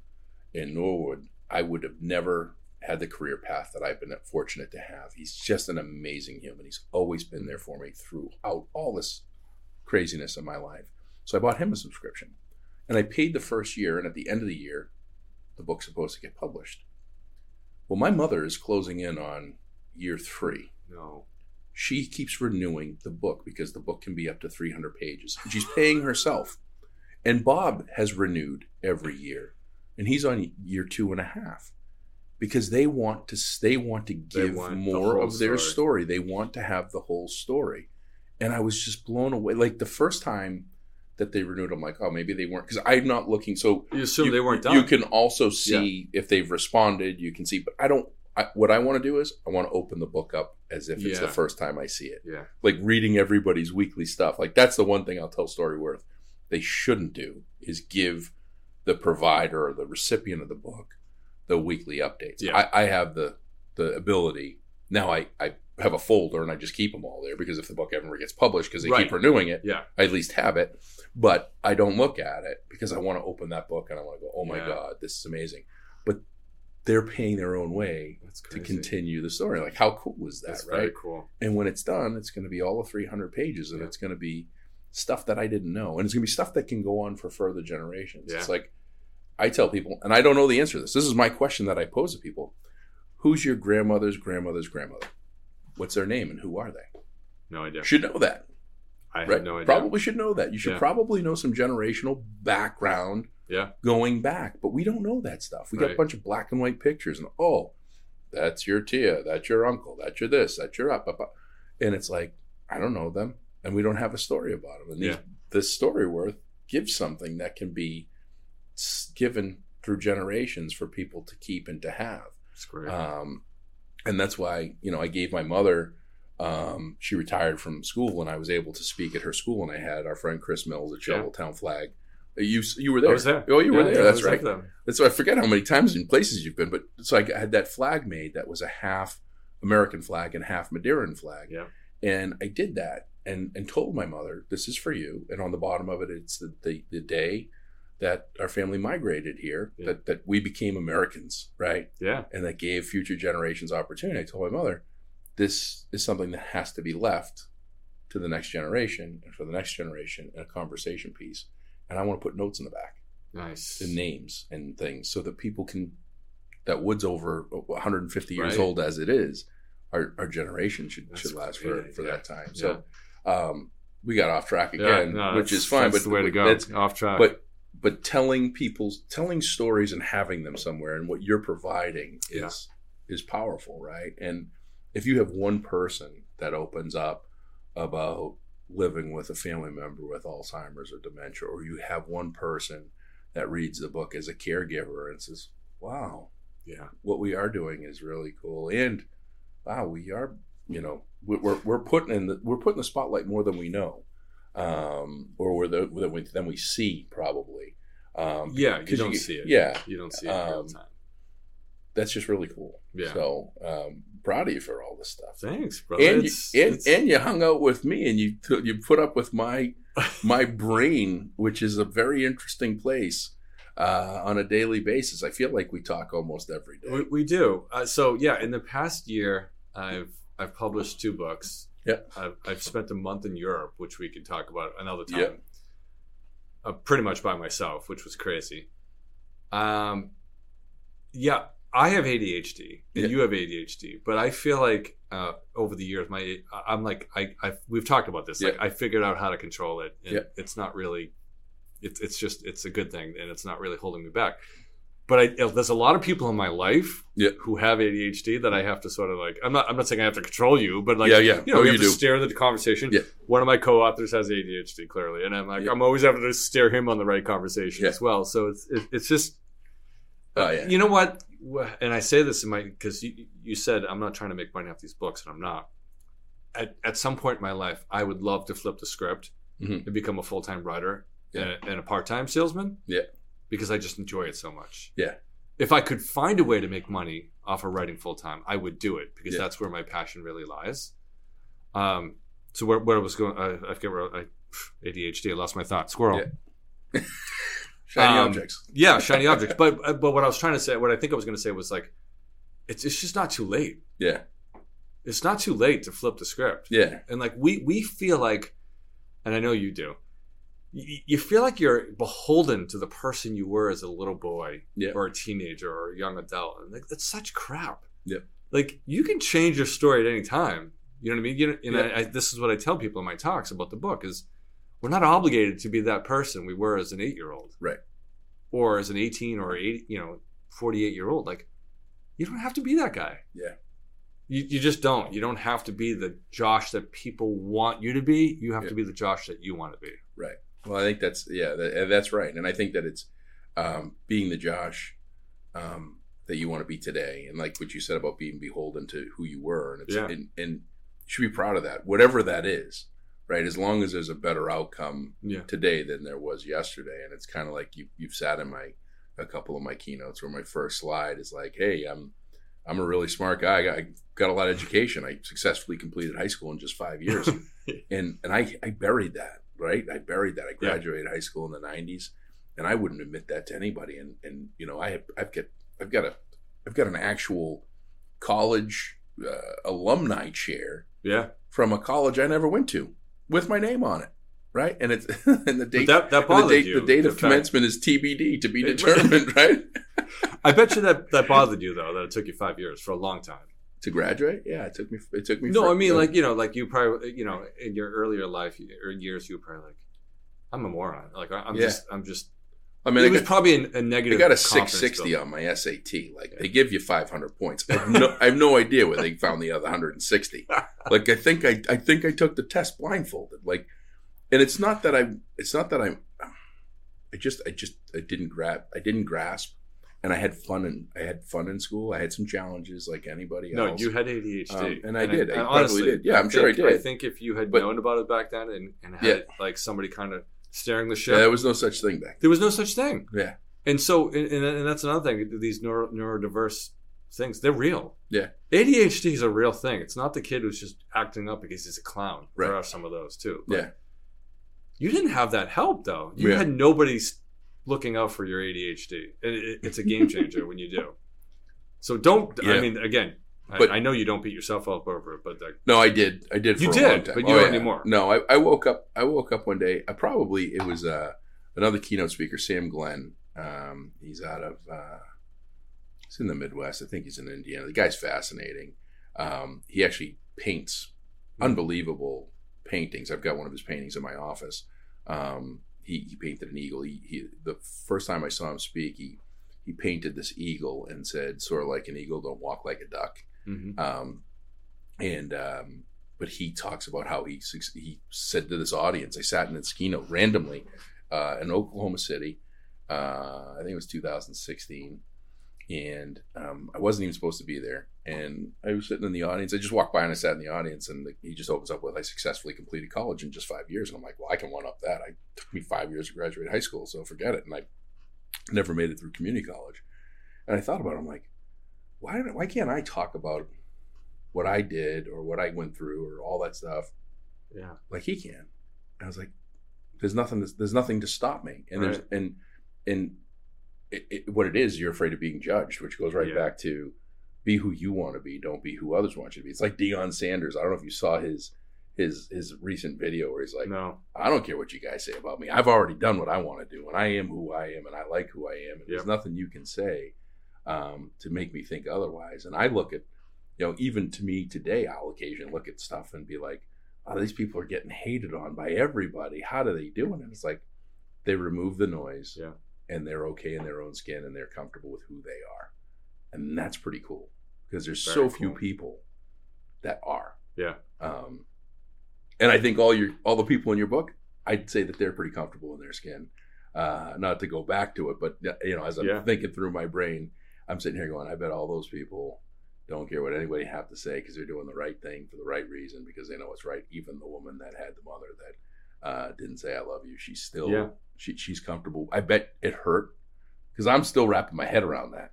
in Norwood, I would have never had the career path that I've been fortunate to have. He's just an amazing human. He's always been there for me throughout all this craziness in my life. So I bought him a subscription and I paid the first year. And at the end of the year, the book's supposed to get published. Well, my mother is closing in on year three no. she keeps renewing the book because the book can be up to 300 pages. She's paying herself. And Bob has renewed every year. And he's on year two and a half because they want to they want to give want more whole of their story. story. They want to have the whole story. And I was just blown away. Like the first time that they renewed, I'm like, oh, maybe they weren't because I'm not looking. So You assume you, they weren't done. You can also see if they've responded. You can see, but I don't. I, what I want to do is I want to open the book up as if it's the first time I see it. yeah. Like reading everybody's weekly stuff. Like that's the one thing I'll tell Storyworth they shouldn't do is give the provider or the recipient of the book the weekly updates. Yeah. I, I have the the ability now. I I have a folder and I just keep them all there because if the book ever gets published because they Right. keep renewing it, Yeah. I at least have it, but I don't look at it because I want to open that book and I want to go, oh my Yeah. God, this is amazing. But they're paying their own way to continue the story. Like, how cool is that, That's right? very cool. And when it's done, it's going to be all of 300 pages and Yeah. it's going to be stuff that I didn't know. And it's going to be stuff that can go on for further generations. Yeah. It's like, I tell people, and I don't know the answer to this. This is my question that I pose to people Who's your grandmother's grandmother's grandmother? What's their name and who are they? No idea. Should know that. I have no idea. Probably should know that. You should Yeah. probably know some generational background Yeah. going back, but we don't know that stuff. We got a bunch of black and white pictures, and oh, that's your tia, that's your uncle, that's your this, that's your up, up, up. and it's like I don't know them, and we don't have a story about them. And these, Yeah. this Storyworth gives something that can be given through generations for people to keep and to have. It's great. Um, and that's why, you know, I gave my mother, um, she retired from school and I was able to speak at her school and I had our friend Chris Mills at Yeah. Shovel Town Flag. You, you were there. I was there. Oh, you were there. yeah, that's right. That's why I forget how many times and places you've been. But so I had that flag made that was a half American flag and half Madeiran flag. Yeah. And I did that and, and told my mother, this is for you. And on the bottom of it, it's the, the, the day that our family migrated here, Yeah. that, that we became Americans, right? Yeah. and that gave future generations opportunity. I told my mother, this is something that has to be left to the next generation and for the next generation in a conversation piece. And I want to put notes in the back. Nice. and names and things so that people can that wood's over 150 years Right. old as it is our, our generation should, That's should last for, for that time so um, we got off track Yeah, again no, which is fine but the way to go. Off track. but but telling people's telling stories and having them somewhere and what you're providing Yeah. is is powerful right and if you have one person that opens up about living with a family member with alzheimer's or dementia or you have one person that reads the book as a caregiver and says wow yeah. what we are doing is really cool and wow we are you know we- we're, we're putting in the we're putting the spotlight more than we know um or we're the, than we then we see probably um Yeah, you don't get- see it. yeah You don't see it in real Um, time. that's just really cool Yeah. so um proud of you for all this stuff Thanks, brother. and you, and, it's- and you hung out with me and you took you put up with my my brain which is a very interesting place uh, on a daily basis i feel like we talk almost every day We, we do. Uh, so yeah, in the past year, I've I've published two books. Yeah. I've, I've spent a month in Europe, which we can talk about another time. Yeah. Uh, pretty much by myself, which was crazy. Um, yeah, I have ADHD and Yeah. you have ADHD, but I feel like uh, over the years, my I'm like I I we've talked about this. Like Yeah. I figured out how to control it. And Yeah. It's not really. It's it's just it's a good thing, and it's not really holding me back. But I, there's a lot of people in my life Yeah. who have ADHD that I have to sort of like. I'm not. I'm not saying I have to control you, but like, Yeah, yeah. you know, Oh, you have to do. steer the conversation. Yeah. One of my co-authors has ADHD clearly, and I'm like, Yeah. I'm always having to steer him on the right conversation Yeah. as well. So it's it, it's just oh yeah you know what? And I say this in my because you, you said I'm not trying to make money off these books, and I'm not. At, at some point in my life, I would love to flip the script Mhm. and become a full time writer Yeah. and, a, and a part time salesman. Yeah. Because I just enjoy it so much. Yeah. If I could find a way to make money off of writing full time, I would do it because Yeah. that's where my passion really lies. Um. So where, where I was going, I, I forget where I ADHD. I lost my thought. Squirrel. Yeah. shiny Um, objects Yeah, shiny objects. But uh, but what I was trying to say, what I think I was going to say was like, it's it's just not too late. yeah It's not too late to flip the script. yeah And like we we feel like, and I know you do. You, feel like you're beholden to the person you were as a little boy, Yeah. or a teenager, or a young adult, and like that's such crap. Yeah. Like you can change your story at any time. You know what I mean? You know, and Yeah. I, I, this is what I tell people in my talks about the book: is we're not obligated to be that person we were as an eight-year-old, Right. Or as an eighteen or eight, you know, forty-eight-year-old. Like you don't have to be that guy. Yeah. You, you just don't. You don't have to be the Josh that people want you to be. You have Yeah. to be the Josh that you want to be. Right. Well, I think that's yeah, that, that's right, and I think that it's um, being the Josh um, that you want to be today, and like what you said about being beholden to who you were, and it's Yeah. and, and should be proud of that, whatever that is, right? As long as there's a better outcome Yeah. today than there was yesterday, and it's kind of like you you've sat in my a couple of my keynotes where my first slide is like, hey, I'm I'm a really smart guy. I got, I got a lot of education. I successfully completed high school in just five years and and I I buried that right. I buried that. I graduated high school in the '90s, and I wouldn't admit that to anybody. And and you know I have I've got I've got a I've got an actual college uh, alumni chair Yeah. from a college I never went to with my name on it. Right, and it's and the date that- that and the bothered date you, the date of fact- commencement is TBD to be determined. right, I bet you that that bothered you though. That it took you five years for a long time. To graduate, yeah, it took me. It took me. No, for- I mean uh, like you know, like you probably you know in your earlier life or years, you were probably like, I'm a moron. Like I'm Yeah. just I'm just. I mean, it I was got- probably a negative. I got a 660 builder. on my SAT. Like they give you 500 points. I have no, I have no idea where they found the other 160. Like I think I, I think I took the test blindfolded. Like, and it's not that I, it's not that I'm, I just, I just, I didn't grab, I didn't grasp, and I had fun and I had fun in school. I had some challenges like anybody No, else. you had ADHD, Um, and I did. I probably honestly did. Yeah, I'm sure I did. I think if you had But- known about it back then and, and had Yeah. like somebody kind of steering the yeah, ship, there was no such thing back. there was no such thing. Yeah, And so, and, and and that's another thing. These neuro, neurodiverse things, they're real. Yeah. ADHD is a real thing. It's not the kid who's just acting up because he's a clown. Right. There are some of those too. Yeah, You didn't have that help though. You Yeah. had nobody s- looking out for your ADHD. And it, it's a game changer when you do. So don't. I mean, again, But- I, I know you don't beat yourself up over it, but like, No, I did. I did. For You a did, long time. but you Oh, don't yeah. anymore. No, I, I woke up. I woke up one day. I probably it was uh, another keynote speaker, Sam Glenn, Um, he's out of uh, he's in the Midwest. I think he's in Indiana. The guy's fascinating. Um, he actually paints unbelievable paintings. I've got one of his paintings in my office. Um, he, he painted an eagle. He, he the first time I saw him speak, he he painted this eagle and said, "Sort of like an eagle, don't walk like a duck." Mhm. Um, and um, but he talks about how he he said to this audience, I sat in keynote randomly uh, in Oklahoma City. Uh, I think it was 2016, and um, I wasn't even supposed to be there. And I was sitting in the audience. I just walked by and I sat in the audience, and the, he just opens up with, "I successfully completed college in just five years." And I'm like, "Well, I can one up that. I took me five years to graduate high school, so forget it." And I never made it through community college. And I thought about it. I'm like, why why can't I talk about what I did or what I went through or all that stuff Yeah. like he can? And I was like, there's nothing. To, there's nothing to stop me. And there's and and it, it, what it is, you're afraid of being judged, which goes right Yeah. back to be who you want to be. Don't be who others want you to be. It's like Deion Sanders. I don't know if you saw his his his recent video where he's like, no. I don't care what you guys say about me. I've already done what I want to do, and I am who I am, and I like who I am. And there's nothing you can say um, to make me think otherwise. And I look at, you know, even to me today, I'll occasionally look at stuff and be like, "Oh, these people are getting hated on by everybody. How do they do it?" And it's like they remove the noise, Yeah. And they're okay in their own skin, and they're comfortable with who they are, and that's pretty cool because there's so Very few people that are. Yeah. Um, and I think all your all the people in your book, I'd say that they're pretty comfortable in their skin. Uh, not to go back to it, but you know, as I'm Yeah. thinking through my brain, I'm sitting here going, I bet all those people don't care what anybody have to say because they're doing the right thing for the right reason because they know it's right. Even the woman that had the mother that uh, didn't say I love you, she's still Yeah. she, she's comfortable. I bet it hurt because I'm still wrapping my head around that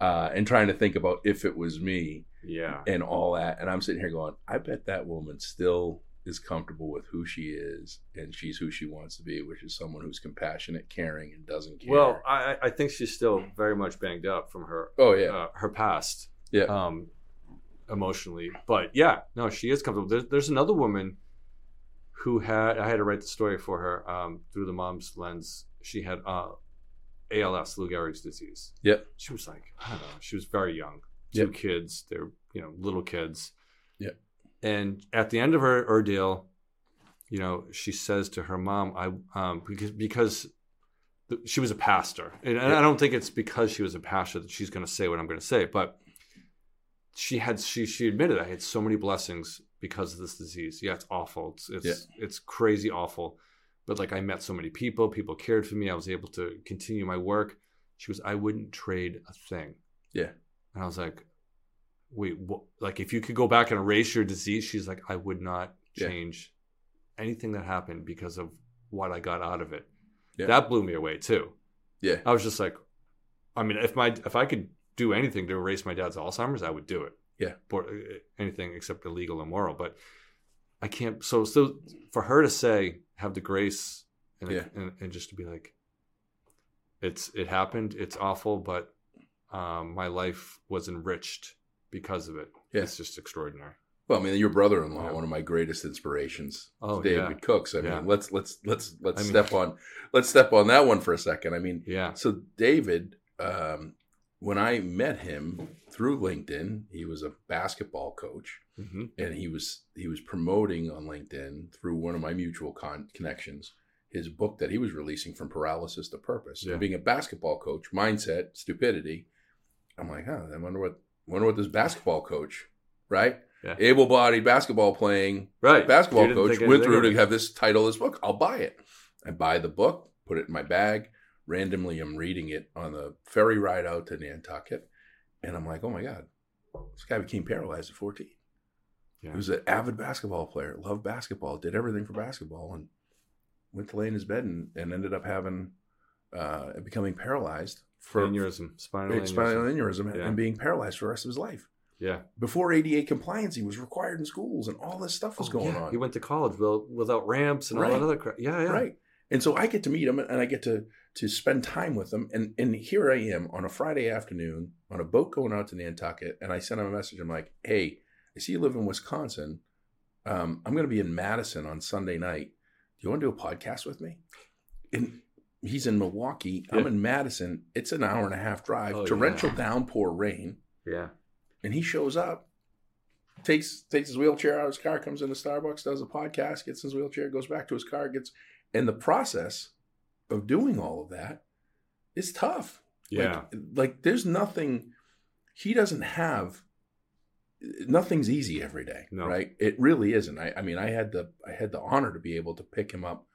uh, and trying to think about if it was me Yeah. and all that. And I'm sitting here going, I bet that woman still is comfortable with who she is and she's who she wants to be, which is someone who's compassionate, caring, and doesn't care. Well, I, I think she's still very much banged up from her oh yeah, uh, her past. Yeah. Um, emotionally, but yeah, no, she is comfortable. There's, there's another woman who had I had to write the story for her um, through the mom's lens. She had uh, ALS, Lou Gehrig's disease. Yep. She was like I don't know. She was very young. Two Yep. kids. They're you know little kids. Yep. And at the end of her ordeal, you know, she says to her mom, "I um because because." She was a pastor, and and I don't think it's because she was a pastor that she's going to say what I'm going to say. But she had she she admitted I had so many blessings because of this disease. Yeah, it's awful. It's it's it's crazy awful. But like I met so many people. People cared for me. I was able to continue my work. She was I wouldn't trade a thing. Yeah. And I was like, wait, what? like if you could go back and erase your disease, she's like, I would not Yeah. change anything that happened because of what I got out of it. Yeah. That blew me away too. yeah, I was just like, I mean, if my if I could do anything to erase my dad's Alzheimer's, I would do it. Yeah. Uh, anything except illegal and moral. But I can't. So so for her to say, have the grace, and, Yeah. and, and just to be like, it's it happened. It's awful, but um, my life was enriched because of it. Yeah. It's just extraordinary. Well, I mean, your brother-in-law, Yeah. one of my greatest inspirations, Oh, David yeah. Cooks. I mean, let's let's let's let's I mean- step on let's step on that one for a second. I mean, Yeah. So David, um, when I met him through LinkedIn, he was a basketball coach, hmm and he was he was promoting on LinkedIn through one of my mutual con- connections his book that he was releasing from paralysis to purpose. Yeah. And being a basketball coach, mindset, stupidity. I'm like, huh, I wonder what wonder what this basketball coach, right? Yeah. Able-bodied basketball playing Right. basketball coach went through to have this title this book. I'll buy it. I buy the book, put it in my bag. Randomly, I'm reading it on the ferry ride out to Nantucket, and I'm like, oh my god, this guy became paralyzed at 14. Yeah. He was an avid basketball player, loved basketball, did everything for basketball, and went to lay in his bed and, and ended up having uh, becoming paralyzed for aneurysm, spinal spinal aneurysm. Yeah. and being paralyzed for the rest of his life. Yeah. Before ADA compliance, he was required in schools, and all this stuff was Oh, going yeah. on. He went to college without, without ramps and all that other crap. Yeah, yeah. Right. And so I get to meet them and I get to to spend time with them. And and here I am on a Friday afternoon on a boat going out to Nantucket. And I sent him a message. I'm like, hey, I see you live in Wisconsin. Um, I'm going to be in Madison on Sunday night. Do you want to do a podcast with me? And he's in Milwaukee. Yeah. I'm in Madison. It's an hour and a half drive. Oh, torrential yeah. downpour rain, Yeah. and he shows up, takes takes his wheelchair out of his car, comes into Starbucks, does a podcast, gets his wheelchair, goes back to his car, gets. And the process of doing all of that is tough. Yeah. Like, like there's nothing he doesn't have nothing's easy every day. No. Right? It really isn't. I, I mean I had the I had the honor to be able to pick him up.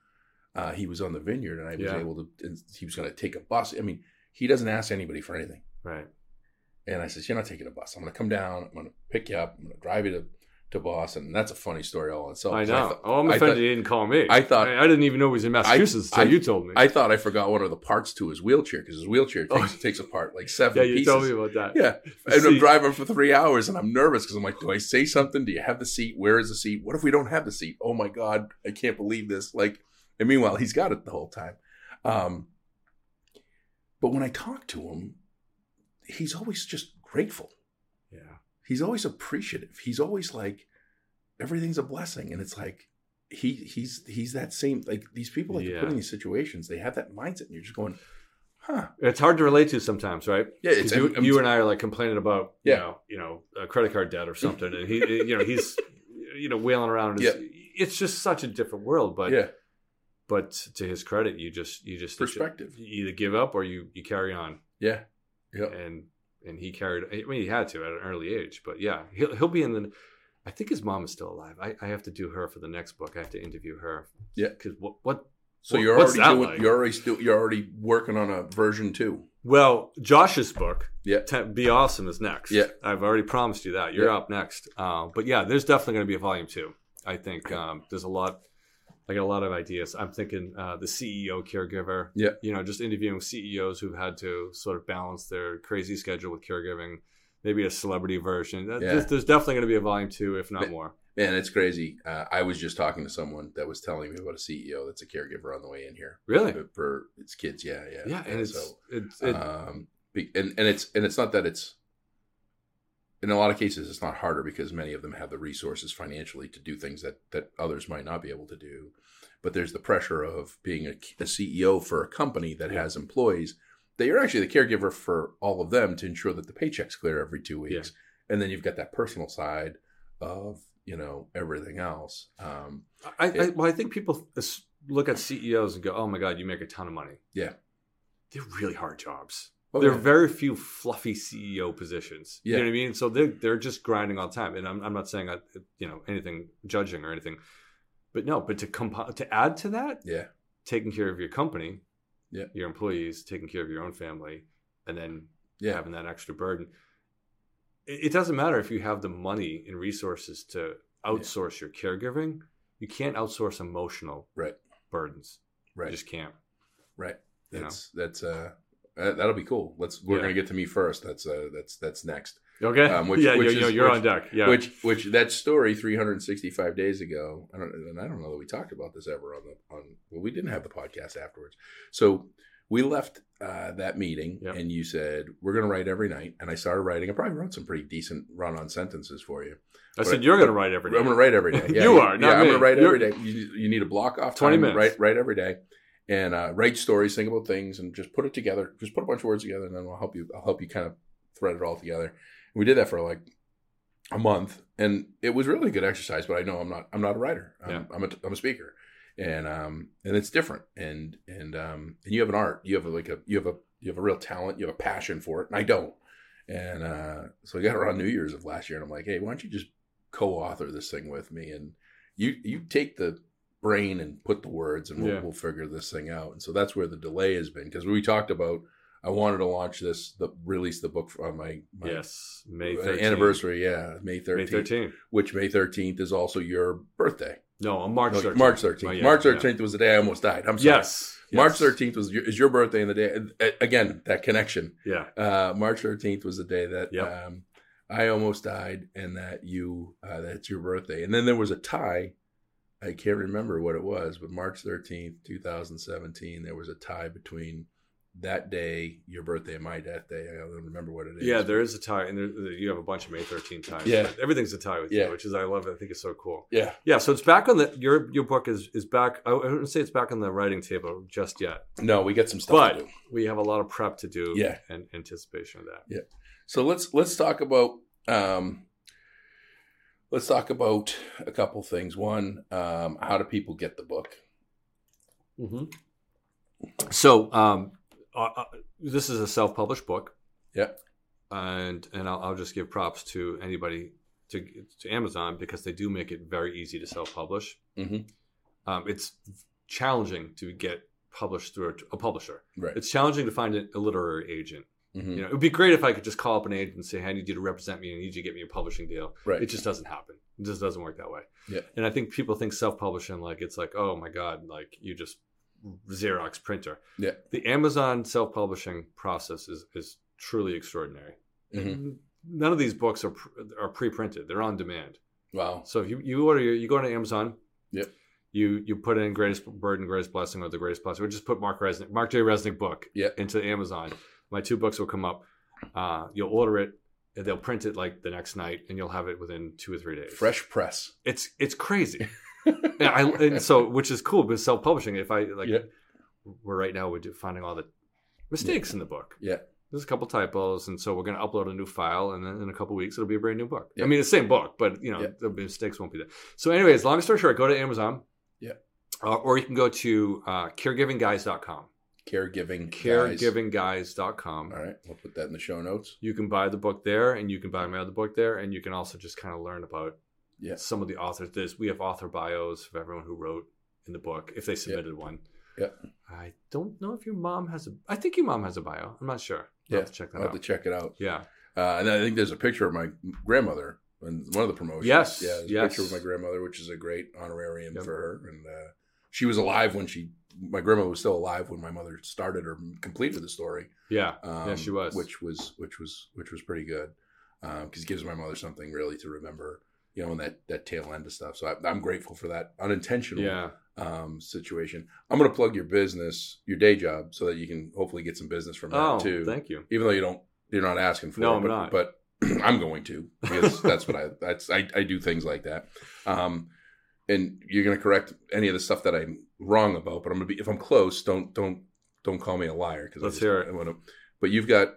Uh, he was on the vineyard and I was Yeah. able to and he was gonna take a bus. I mean, he doesn't ask anybody for anything. right. And I says, You're not taking a bus. I'm gonna come down, I'm gonna pick you up, I'm gonna drive you to, to Boston. And that's a funny story all in itself. I know. thought- oh, I'm I offended thought- you didn't call me. I thought- I, I didn't even know he was in Massachusetts I- until you told me. I thought I forgot one of the parts to his wheelchair because his wheelchair takes, Oh. takes apart like seven yeah, you pieces. told me about that. Yeah. And I'm driving for three hours and I'm nervous because I'm like, do I say something? Do you have the seat? Where is the seat? What if we don't have the seat? Oh my God, I can't believe this. Like, and meanwhile, he's got it the whole time. Um, but when I talk to him, he's always just grateful. Yeah. He's always appreciative. He's always like, everything's a blessing. And it's like, he he's he's that same like these people that you Yeah. put in these situations they have that mindset and you're just going huh It's hard to relate to sometimes, right? yeah it's you, I'm- you and I are like complaining about, you Yeah. know, you know, a credit card debt or something, and he, you know, he's, you know, wailing around. His, It's just such a different world, but yeah but to his credit, you just you just Perspective. You either give up or you you carry on, yeah yeah and and he carried. I mean, he had to at an early age, but yeah, he'll he'll be in the. I think his mom is still alive. I, I have to do her for the next book. I have to interview her. Yeah. because what what So Wha- you're already doing. like? You're already still. You're already working on a version two. Well, Josh's book, Yeah. Be Awesome, is next. Yeah. I've already promised you that. You're Yeah. up next. Uh, but yeah, there's definitely going to be a volume two. I think um, there's a lot. I got a lot of ideas. I'm thinking uh, the CEO caregiver. Yeah. You know, just interviewing CEOs who've had to sort of balance their crazy schedule with caregiving. Maybe a celebrity version. Yeah. There's, there's definitely going to be a volume two, if not more. Man, it's crazy. Uh, I was just talking to someone that was telling me about a CEO that's a caregiver on the way in here. Really? For, for its kids. Yeah, yeah, Yeah, and it's so, it's it, um, and and it's and it's not that it's. In a lot of cases, it's not harder because many of them have the resources financially to do things that that others might not be able to do. But there's the pressure of being a, a CEO for a company that Yeah. has employees that you're actually the caregiver for all of them to ensure that the paycheck's clear every two weeks. And then you've got that personal side of you know everything else. Um, I, I, well, I think people look at CEOs and go, "Oh my god, you make a ton of money." Yeah. they're really hard jobs. Oh, there are very few fluffy CEO positions. Yeah. You know what I mean? So they're they're just grinding all the time. And I'm, I'm not saying I, you know anything judging or anything, but no. But to comp- to add to that, yeah, taking care of your company, Yeah. your employees, taking care of your own family, and then yeah, having that extra burden. It, it doesn't matter if you have the money and resources to outsource your caregiving. You can't outsource emotional right, burdens. You right, just can't. right. you know. That's that's uh that, that'll be cool. Let's we're Yeah. gonna get to me first. That's uh that's that's next. Okay. Um, which- yeah, which you're, is- you're which- on deck. Yeah. Which which that story 365 days ago. I don't and I don't know that we talked about this ever on the on well we didn't have the podcast afterwards. So we left uh, that meeting Yep. and you said we're gonna write every night and I started writing. I probably wrote some pretty decent run on sentences for you. I but- said you're going to write every I'm going to write every day. Yeah, You are, not yeah, I'm going to write You're- every day. You, you need a block off 20 time. minutes. Write, write every day, and uh, write stories. Think about things, and just put it together. Just put a bunch of words together, and then I'll help you. I'll help you kind of thread it all together. And we did that for like a month, and it was really a good exercise. But I know I'm not. I'm not a writer. I'm, Yeah. I'm a I'm a speaker, and um and it's different. And and um and you have an art. You have a, like a you have a you have a real talent. You have a passion for it, and I don't. And uh, so I got around New Year's of last year, and I'm like, hey, why don't you just co-author this thing with me and you you take the brain and put the words and we'll, Yeah. we'll figure this thing out and so that's where the delay has been because we talked about i wanted to launch this the release the book on my, my yes. May uh, 13th. anniversary yeah may 13th, May 13th. which may 13th is also your birthday No, on March No, 13th. march 13th Oh, yeah, march yeah. 13th was the day i almost died i'm sorry Yes. march 13th was your, is your birthday and the day uh, again that connection Yeah. uh, March 13th was the day that Yep. um, I almost died, and that you uh, that's your birthday. And then there was a tie. I can't remember what it was, but March 13th, 2017, there was a tie between that day, your birthday and my death day. I don't remember what it is. Yeah, there is a tie, and there, you have a bunch of May 13 ties. Yeah. everything's a tie with Yeah. you, which is I love. It. I think it's so cool. yeah, Yeah, so it's back on the your your book is is back. I wouldn't say it's back on the writing table just yet, no, we get some stuff to but do. we have a lot of prep to do. Yeah. and anticipation of that. Yeah. So let's let's talk about um, let's talk about a couple things. One, um, how do people get the book? Mm-hmm. So, um, uh, uh, this is a self-published book. Yeah. and and I'll, I'll just give props to anybody to to Amazon because they do make it very easy to self-publish. Mhm. Um, it's challenging to get published through a, a publisher. Right. It's challenging to find a, a literary agent. Mhm. You know, it would be great if I could just call up an agent and say, "Hey, I need you to represent me. And I need you to get me a publishing deal." Right. It just doesn't happen. It just doesn't work that way. Yeah. And I think people think self-publishing like it's like, oh my god, like you just Xerox printer. Yeah. The Amazon self-publishing process is is truly extraordinary. Mhm. None of these books are pr- are pre-printed. They're on demand. Wow. So if you, you order your, you go to Amazon. Yep. You you put in greatest burden, greatest blessing, or the greatest blessing. Or just put Mark Resnick, Mark J. Resnick book Yep. into Amazon. My two books will come up. Uh, you'll order it. and They'll print it like the next night, and you'll have it within two or three days. Fresh press. It's it's crazy. yeah, I, and so which is cool with self publishing. If I like, Yeah. we're right now we're finding all the mistakes in the book. Yeah. There's a couple typos, and so we're going to upload a new file, and then in a couple weeks it'll be a brand new book. Yeah. I mean, the same book, but you know Yeah. the mistakes won't be there. So, anyways, long story short, go to Amazon. Yeah. Uh, or you can go to uh, caregivingguys.com. Caregiving. guys. Caregivingguys.com. All right. We'll put that in the show notes. You can buy the book there, and you can buy my other book there, and you can also just kind of learn about Yeah. some of the authors. There's we have author bios of everyone who wrote in the book if they submitted one. Yeah. I don't know if your mom has a. I think your mom has a bio. I'm not sure. I'll Yeah. have to check that I'll have to check it out. yeah. Uh, and I think there's a picture of my grandmother in one of the promotions. Yes, Yeah, there's yes. a picture of my grandmother, which is a great honorarium Yep. for her. And uh, she was alive when she, my grandmother was still alive when my mother started or completed the story. Yeah. Um, Yeah, she was. which was which was which was pretty good because it gives my mother something really to remember, you know, in that that tail end of stuff. So I, I'm grateful for that unintentional Yeah. um, situation. I'm going to plug your business, your day job, so that you can hopefully get some business from that Oh, too. thank you. Even though you don't, you're not asking for No, it. I'm but, not. But I'm going to because that's what I that's I, I do things like that. Um, and you're going to correct any of the stuff that I'm wrong about. But I'm going to be if I'm close, don't don't don't call me a liar because Let's hear it. I want to. But you've got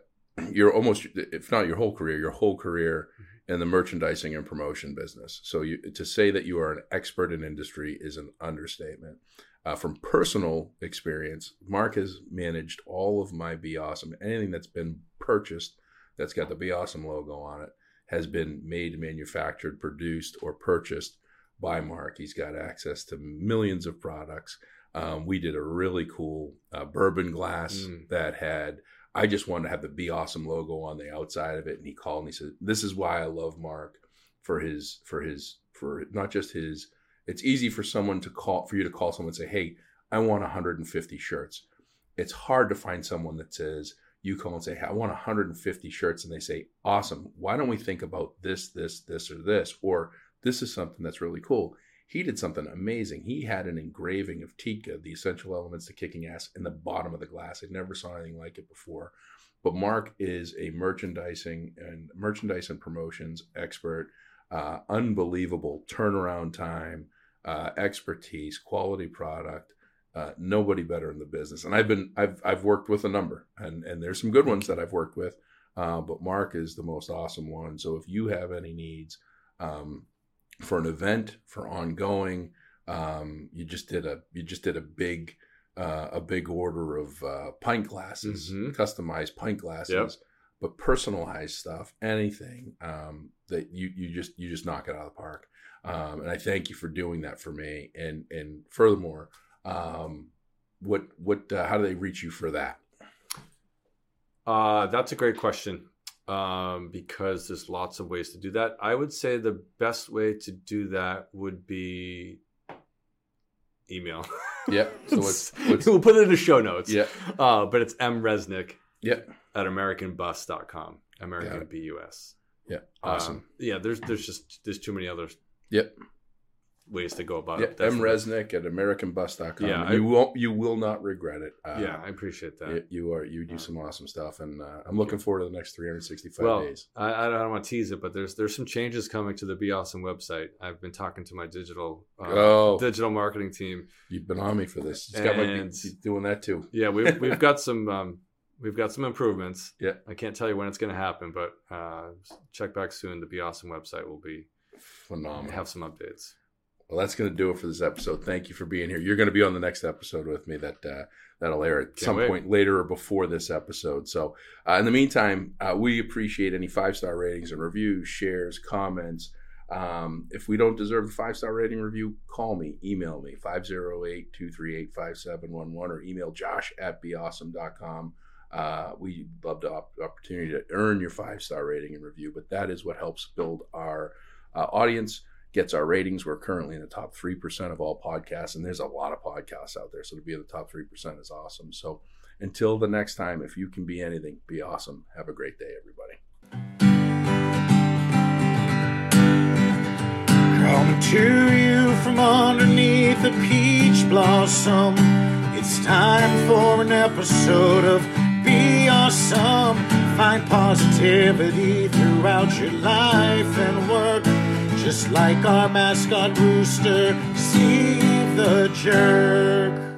you're almost if not your whole career, your whole career in the merchandising and promotion business. So you, to say that you are an expert in industry is an understatement. Uh, from personal experience, Mark has managed all of my Be Awesome. Anything that's been purchased that's got the Be Awesome logo on it has been made, manufactured, produced, or purchased by Mark. He's got access to millions of products. Um, we did a really cool uh, bourbon glass Mm. that had I just wanted to have the Be Awesome logo on the outside of it. And he called and he said, This is why I love Mark for his, for his, for not just his, it's easy for someone to call, for you to call someone and say, Hey, I want 150 shirts. It's hard to find someone that says, you call and say, hey, I want 150 shirts. And they say, Awesome. Why don't we think about this, this, this, or this? Or this is something that's really cool. He did something amazing. He had an engraving of Tika, the essential elements to kicking ass, in the bottom of the glass. I never saw anything like it before. But Mark is a merchandising and merchandise and promotions expert. Uh, unbelievable turnaround time, uh, expertise, quality product. Uh, nobody better in the business. And I've been I've I've worked with a number, and and there's some good ones that I've worked with. Uh, but Mark is the most awesome one. So if you have any needs, um, for an event for ongoing um, you just did a you just did a big uh, a big order of uh, pint glasses Mhm. customized pint glasses Yep. but personalized stuff anything um, that you you just you just knock it out of the park um, and I thank you for doing that for me and and furthermore um, what what uh, how do they reach you for that Uh, that's a great question um, because there's lots of ways to do that. I would say the best way to do that would be email. yeah so let's, let's we'll put it in the show notes. yeah Uh, but it's mresnick yeah at americanbus.com. American. B U S. yeah awesome Um, yeah, there's there's just there's too many others. Yep. Ways to go about Yeah, it. M. definitely. Resnick at AmericanBus.com. Yeah, I- you won't. You will not regret it. Uh, yeah, I appreciate that. you, you are. You do some awesome stuff, and uh, I'm looking forward to the next 365 well, days. I, I don't want to tease it, but there's there's some changes coming to the Be Awesome website. I've been talking to my digital uh, Oh. digital marketing team. You've been on me for this. It's got my And- he's doing that too. Yeah, we've we've got some um, we've got some improvements. Yeah. I can't tell you when it's going to happen, but uh, check back soon. The Be Awesome website will be Phenomenal. have some updates. Well, that's going to do it for this episode. Thank you for being here. You're going to be on the next episode with me. That uh, that'll air at some wait. point later or before this episode. So, uh, in the meantime, uh, we appreciate any five star ratings and reviews, shares, comments. Um, if we don't deserve a five star rating review, call me, email me 508 238 5711 or email josh at beawesome.com. Uh, we love the op- opportunity to earn your five star rating and review, but that is what helps build our uh, audience gets our ratings. We're currently in the top 3% of all podcasts, and there's a lot of podcasts out there. So to be in the top 3% is awesome. So until the next time, if you can be anything, be awesome. Have a great day, everybody. Coming to you from underneath a peach blossom. It's time for an episode of Be Awesome. Find positivity throughout your life and work. Just like our mascot rooster, Steve the Jerk.